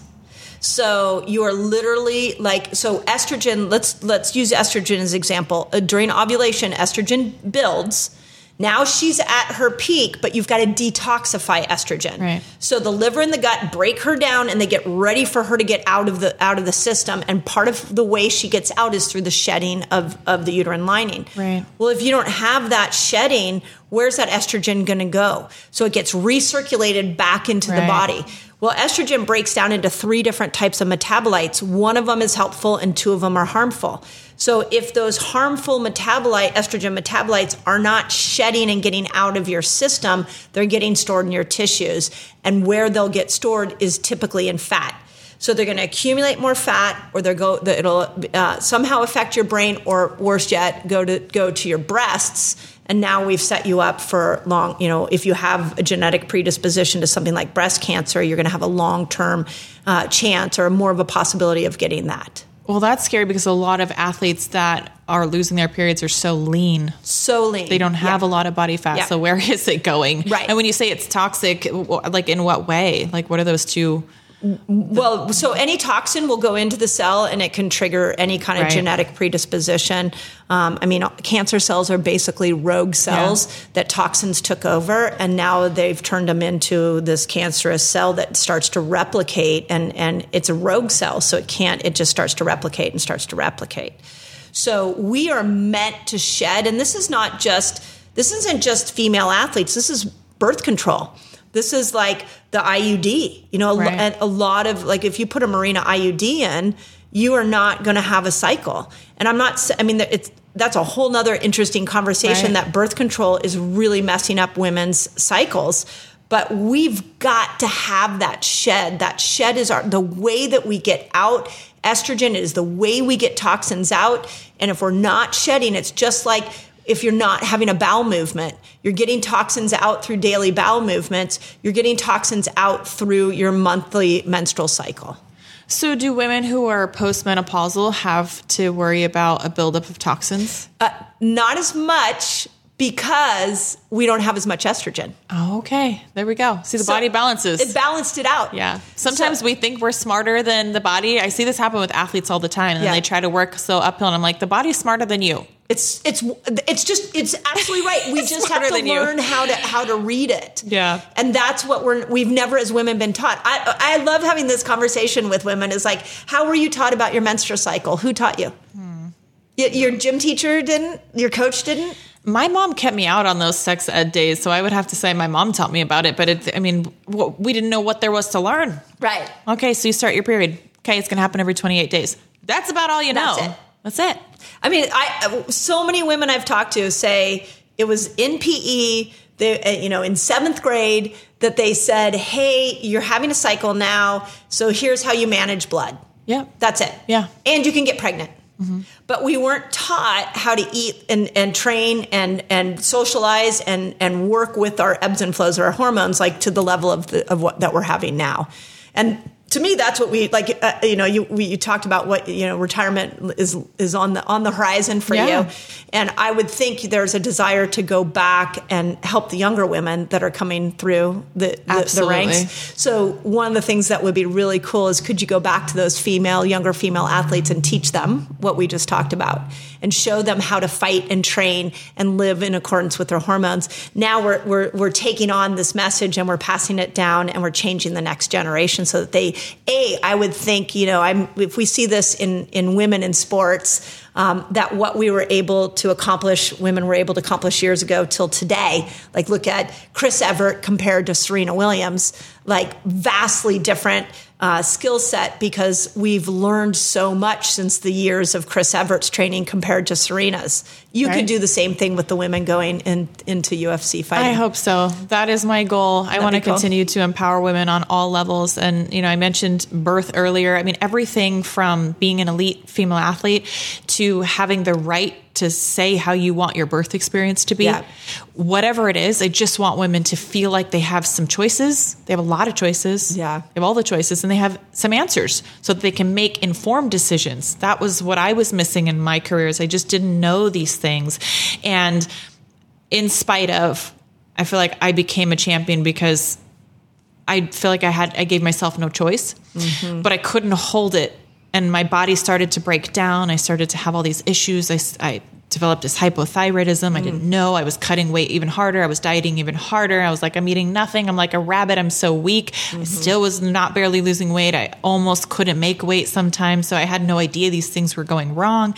So you are literally like so estrogen. Let's let's use estrogen as an example. Uh, during ovulation, estrogen builds. Now she's at her peak, but you've got to detoxify estrogen. Right. So the liver and the gut break her down, and they get ready for her to get out of the out of the system. And part of the way she gets out is through the shedding of of the uterine lining. Right. Well, if you don't have that shedding, where's that estrogen going to go? So it gets recirculated back into the body. Well, estrogen breaks down into three different types of metabolites. One of them is helpful and two of them are harmful. So if those harmful metabolite estrogen metabolites are not shedding and getting out of your system, they're getting stored in your tissues. And where they'll get stored is typically in fat. So they're going to accumulate more fat, or they're go. It'll uh, somehow affect your brain, or worse yet, go to go to your breasts. And now we've set you up for long. You know, if you have a genetic predisposition to something like breast cancer, you're going to have a long term uh, chance or more of a possibility of getting that. well that's scary because a lot of athletes that are losing their periods are so lean So lean. they don't have Yeah. a lot of body fat Yeah. so where is it going Right. and when you say it's toxic like in what way like what are those two Well, so any toxin will go into the cell and it can trigger any kind of Right. genetic predisposition. Um, I mean, cancer cells are basically rogue cells Yeah. that toxins took over, and now they've turned them into this cancerous cell that starts to replicate, and, and it's a rogue cell, so it can't, it just starts to replicate and starts to replicate. So we are meant to shed, and this is not just, this isn't just female athletes, this is birth control. This is like the IUD. You know, Right. and a lot of like if you put a Mirena IUD in, you are not going to have a cycle. And I'm not. I mean, it's that's a whole nother interesting conversation. Right. That birth control is really messing up women's cycles. But we've got to have that shed. That shed is our the way that we get out estrogen is the way we get toxins out. And if we're not shedding, it's just like if you're not having a bowel movement, you're getting toxins out through daily bowel movements, you're getting toxins out through your monthly menstrual cycle. So, do women who are postmenopausal have to worry about a buildup of toxins? Uh, not as much because we don't have as much estrogen. Oh, okay. There we go. See, the So body balances. It balanced it out. yeah. Sometimes So- we think we're smarter than the body. I see this happen with athletes all the time, and Yeah. they try to work so uphill, and I'm like, the body's smarter than you. It's it's it's just it's absolutely right. We just have to than you. learn how to how to read it. Yeah. and that's what we're we've never as women been taught. I I love having this conversation with women. Is like, how were you taught about your menstrual cycle? Who taught you? Hmm. Y- Your gym teacher didn't. Your coach didn't. My mom kept me out on those sex ed days, so I would have to say my mom taught me about it. But it, I mean, we didn't know what there was to learn. Right. Okay, so you start your period. Okay, it's going to happen every 28 days. That's about all you know. That's it. That's it. I mean, I so many women I've talked to say it was in PE, they, uh, you know, in seventh grade that they said, "Hey, you're having a cycle now, so here's how you manage blood." Yeah. That's it. Yeah. and you can get pregnant. But we weren't taught how to eat and, and train and and socialize and and work with our ebbs and flows of our hormones like to the level of the of what that we're having now. And to me, that's what we like. Uh, you know, you we, you talked about what you know retirement is is on the on the horizon for Yeah. you, and I would think there's a desire to go back and help the younger women that are coming through the the, the ranks. So one of the things that would be really cool is could you go back to those female, younger female athletes and teach them what we just talked about and show them how to fight and train and live in accordance with their hormones. Now we're, we're, we're taking on this message and we're passing it down and we're changing the next generation so that they, A, I would think, you know, I'm, if we see this in, in women in sports, um, that what we were able to accomplish, women were able to accomplish years ago till today. Like, look at Chris Evert compared to Serena Williams, like vastly different uh, skill set because we've learned so much since the years of Chris Evert's training compared to Serena's. You Right. could do the same thing with the women going in, into UFC fighting. I hope so. That is my goal. I want to cool. continue to empower women on all levels. And, you know, I mentioned birth earlier. I mean, everything from being an elite female athlete to having the right to say how you want your birth experience to be. Yeah. Whatever it is, I just want women to feel like they have some choices. They have a lot of choices. Yeah. They have all the choices and they have some answers so that they can make informed decisions. That was what I was missing in my career is I just didn't know these things. And in spite of, I feel like I became a champion because I feel like I had I gave myself no choice, mm-hmm. but I couldn't hold it, and my body started to break down. I started to have all these issues. I, I developed this hypothyroidism. I didn't mm. know. I was cutting weight even harder. I was dieting even harder. I was like, I'm eating nothing. I'm like a rabbit. I'm so weak. I mm-hmm. still was not barely losing weight. I almost couldn't make weight sometimes. So I had no idea these things were going wrong.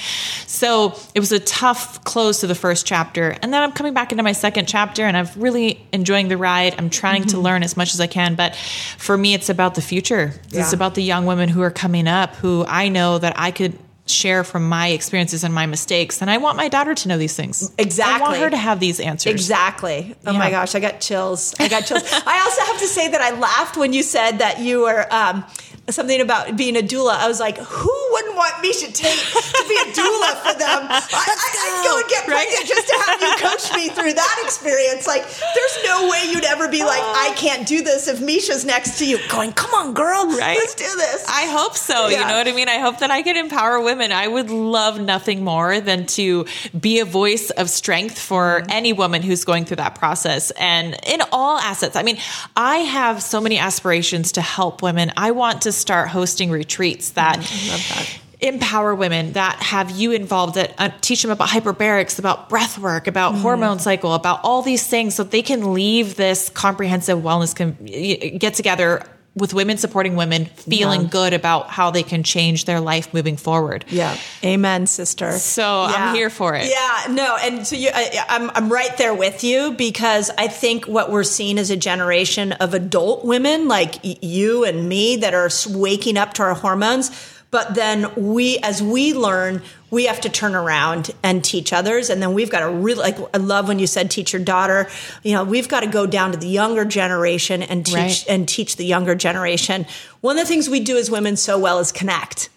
So it was a tough close to the first chapter. And then I'm coming back into my second chapter and I'm really enjoying the ride. I'm trying to mm-hmm. learn as much as I can. But for me, it's about the future. It's about the young women who are coming up who I know that I could share from my experiences and my mistakes. And I want my daughter to know these things. Exactly. I want her to have these answers. Exactly. Oh Yeah. my gosh, I got chills. I got chills. I also have to say that I laughed when you said that you were um, something about being a doula. I was like, who wouldn't want Miesha Tate to be a doula for them? I, I, would go and get pregnant just to have you coach me through that experience. Like, there's no way you'd ever be like, I can't do this if Miesha's next to you, going, "Come on, girl, Right. let's do this." I hope so. Yeah. You know what I mean? I hope that I can empower women. I would love nothing more than to be a voice of strength for Mm-hmm. any woman who's going through that process and in all assets. I mean, I have so many aspirations to help women. I want to start hosting retreats that. Mm-hmm. Empower women that have you involved that uh, teach them about hyperbarics, about breath work, about Mm-hmm. hormone cycle, about all these things so they can leave this comprehensive wellness com- get together with women supporting women feeling Yeah. good about how they can change their life moving forward. Yeah. Amen, sister. So I'm here for it. Yeah, no, and so you, I, I'm I'm right there with you because I think what we're seeing is a generation of adult women like you and me that are waking up to our hormones. But then we, as we learn, we have to turn around and teach others. And then we've got to really, like, I love when you said teach your daughter. You know, we've got to go down to the younger generation and teach Right. and teach the younger generation. One of the things we do as women so well is connect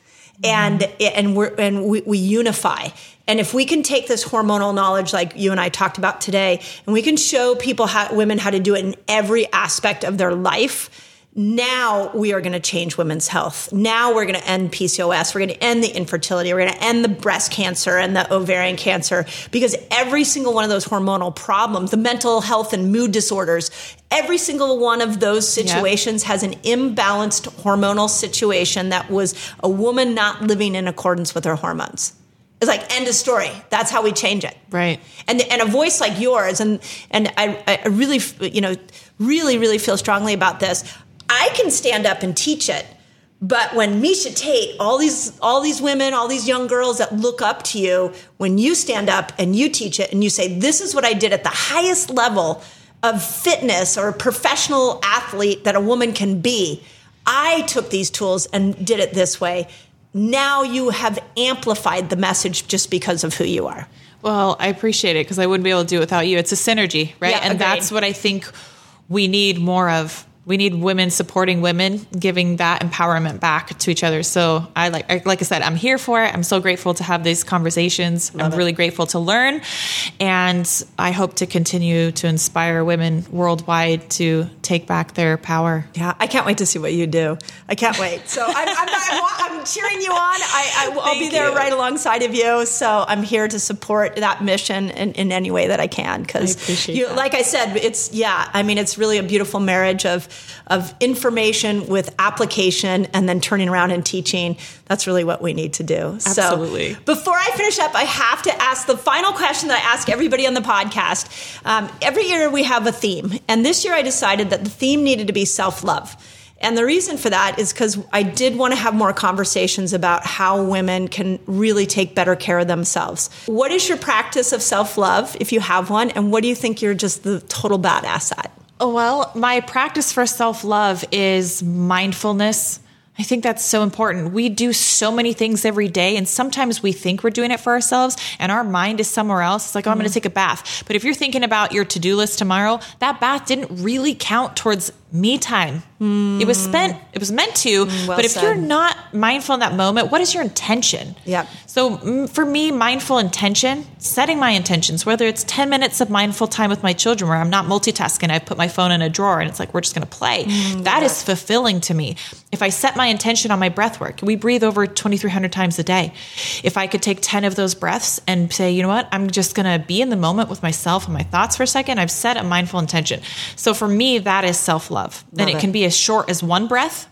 and and we're and we, we unify and if we can take this hormonal knowledge like you and i talked about today and we can show people how women how to do it in every aspect of their life now we are going to change women's health now we're going to end pcos we're going to end the infertility we're going to end the breast cancer and the ovarian cancer because every single one of those hormonal problems the mental health and mood disorders every single one of those situations has an imbalanced hormonal situation that was a woman not living in accordance with her hormones. It's like end of story. That's how we change it. Right. And and a voice like yours, and and I, I really you know really really feel strongly about this. I can stand up and teach it, but when Miesha Tate, all these all these women, all these young girls that look up to you, when you stand up and you teach it and you say, "This is what I did at the highest level of fitness or professional athlete that a woman can be," I took these tools and did it this way. Now you have amplified the message just because of who you are. Well, I appreciate it because I wouldn't be able to do it without you. It's a synergy, right? Yeah, and agreed. that's what I think we need more of. We need women supporting women, giving that empowerment back to each other. So I like, I- like I said, I'm here for it. I'm so grateful to have these conversations. I'm it. really grateful to learn, and I hope to continue to inspire women worldwide to take back their power. Yeah, I can't wait to see what you do. I can't wait. So I'm, I'm, I'm, I'm cheering you on. I, I, will be there you. right alongside of you. So I'm here to support that mission in, in any way that I can. Because appreciate you, that. like I said, it's yeah. I mean, it's really a beautiful marriage of of information with application, and then turning around and teaching. That's really what we need to do. Absolutely. So before I finish up, I have to ask the final question that I ask everybody on the podcast. Um, every year we have a theme, and this year I decided that the theme needed to be self love. And the reason for that is because I did want to have more conversations about how women can really take better care of themselves. What is your practice of self love, if you have one, and what do you think you're just the total badass at? Oh, Well, my practice for self love is mindfulness. I think that's so important. We do so many things every day, and sometimes we think we're doing it for ourselves, and our mind is somewhere else. It's like, oh, I'm going to mm-hmm. take a bath. But if you're thinking about your to do list tomorrow, that bath didn't really count towards me time. It was spent, it was meant to. well but if said. you're not mindful in that moment, what is your intention? Yeah. So mm, for me, mindful intention, setting my intentions, whether it's 10 minutes of mindful time with my children where I'm not multitasking, I put my phone in a drawer and it's like, we're just going to play. that is fulfilling to me. If I set my intention on my breath work, we breathe over 2,300 times a day. If I could take 10 of those breaths and say, you know what, I'm just going to be in the moment with myself and my thoughts for a second, I've set a mindful intention. So for me, that is self love. And it it. can be as short as one breath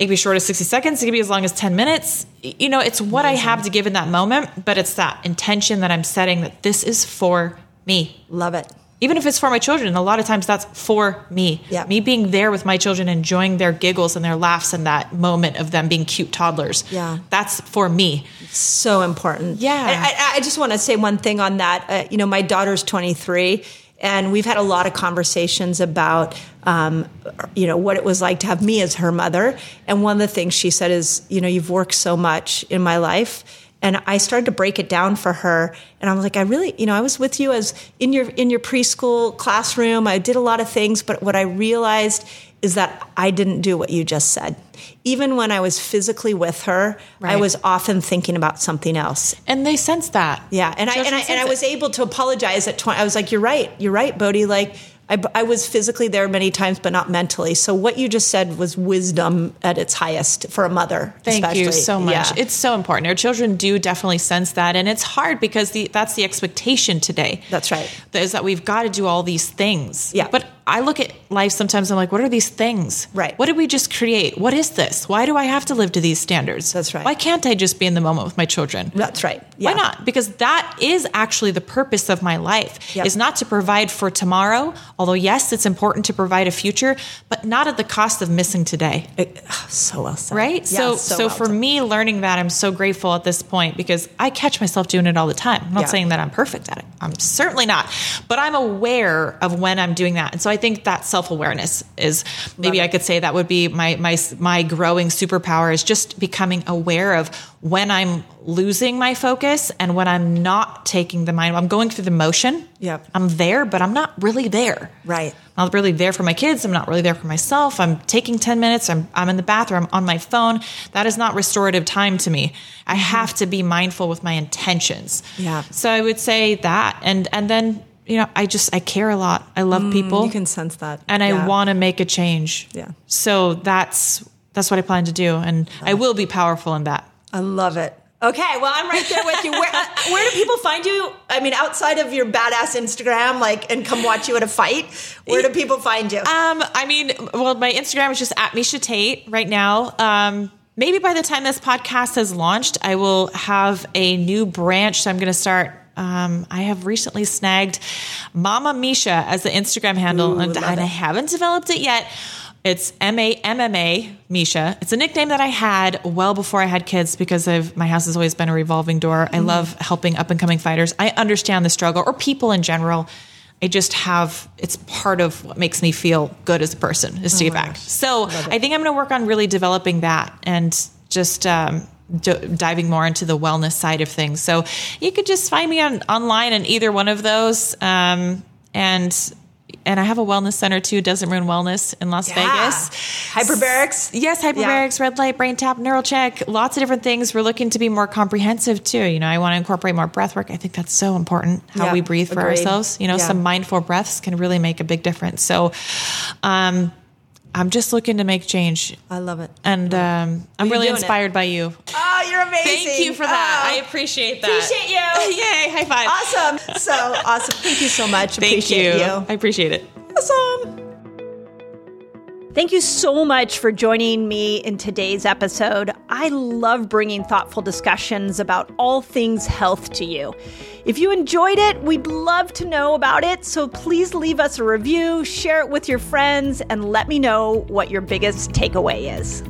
it can be short as 60 seconds. It can be as long as 10 minutes. You know, it's what I have to give in that moment, but it's that intention that I'm setting that this is for me. Love it. Even if it's for my children, a lot of times that's for me. Yeah. Me being there with my children, enjoying their giggles and their laughs and that moment of them being cute toddlers. Yeah. That's for me. so important. Yeah. And I, I just want to say one thing on that. Uh, you know, my daughter's 23, and we've had a lot of conversations about, um, you know, what it was like to have me as her mother. And one of the things she said is, you know, you've worked so much in my life. And I started to break it down for her, and I was like, I really, you know, I was with you as in your in your preschool classroom. I did a lot of things, but what I realized is that I didn't do what you just said. Even when I was physically with her, I was often thinking about something else. And they sense that. Yeah, and I and I, and I was able to apologize at twenty. I was like, "You're right, you're right, Bodie." Like, I, I was physically there many times, but not mentally. So what you just said was wisdom at its highest for a mother. Thank you so much. Yeah. It's so important. Our children do definitely sense that, and it's hard because the, that's the expectation today. That's right. Is that we've got to do all these things. Yeah. But I look at life sometimes. I'm like, what are these things? Right. What did we just create? What is this? Why do I have to live to these standards? That's right. Why can't I just be in the moment with my children? That's right. Yeah. Why not? Because that is actually the purpose of my life Yep. is not to provide for tomorrow. Although yes, it's important to provide a future, but not at the cost of missing today. It- so well said. Right? Yeah, so so, well for me learning that I'm so grateful at this point because I catch myself doing it all the time. I'm not Yeah. saying that I'm perfect at it. I'm certainly not. But I'm aware of when I'm doing that. And so I think that self-awareness is maybe I could say that would be my my my growing superpower is just becoming aware of when I'm losing my focus and when I'm not taking the mind. I'm going through the motion. Yep. I'm there, but I'm not really there. Right. I'm not really there for my kids. I'm not really there for myself. I'm taking 10 minutes. I'm, I'm in the bathroom I'm on my phone. That is not restorative time to me. I have to be mindful with my intentions. Mm-hmm. Yeah. So I would say that. And, and then, you know, I just, I care a lot. I love people Mm, You can sense that. and I want to make a change. Yeah. So that's, that's what I plan to do. And I will be powerful in that. I love it. Okay, well, I'm right there with you. Where, uh, where do people find you? I mean, outside of your badass Instagram, like, and come watch you at a fight, where do people find you? Um, I mean, well, my Instagram is just at Miesha Tate right now. Um, maybe by the time this podcast has launched, I will have a new branch. So I'm going to start. Um, I have recently snagged Mama Miesha as the Instagram handle, Ooh, and, and I haven't developed it yet. It's M A M M A Miesha. It's a nickname that I had well before I had kids because of my house has always been a revolving door. Mm-hmm. I love helping up and coming fighters. I understand the struggle or people in general. I just have it's part of what makes me feel good as a person is to give back. So I think I'm going to work on really developing that and just um, d- diving more into the wellness side of things. So you could just find me on online in either one of those. Um, and and I have a wellness center too, Doesn't Ruin Wellness in Las Vegas. Hyperbarics. Yes, hyperbarics, red light, brain tap, neural check, lots of different things. We're looking to be more comprehensive too. You know, I want to incorporate more breath work. I think that's so important how Yeah, we breathe for agreed. ourselves. You know, Yeah. some mindful breaths can really make a big difference. So, um, I'm just looking to make change. I love it. And um, I'm you're really doing it. inspired by you. Oh, you're amazing. Thank you for that. Oh, I appreciate that. appreciate you. Yay, high five. Awesome. So awesome. Thank you so much. Thank appreciate you. you. I appreciate it. Awesome. Thank you so much for joining me in today's episode. I love bringing thoughtful discussions about all things health to you. If you enjoyed it, we'd love to know about it. So please leave us a review, share it with your friends, and let me know what your biggest takeaway is.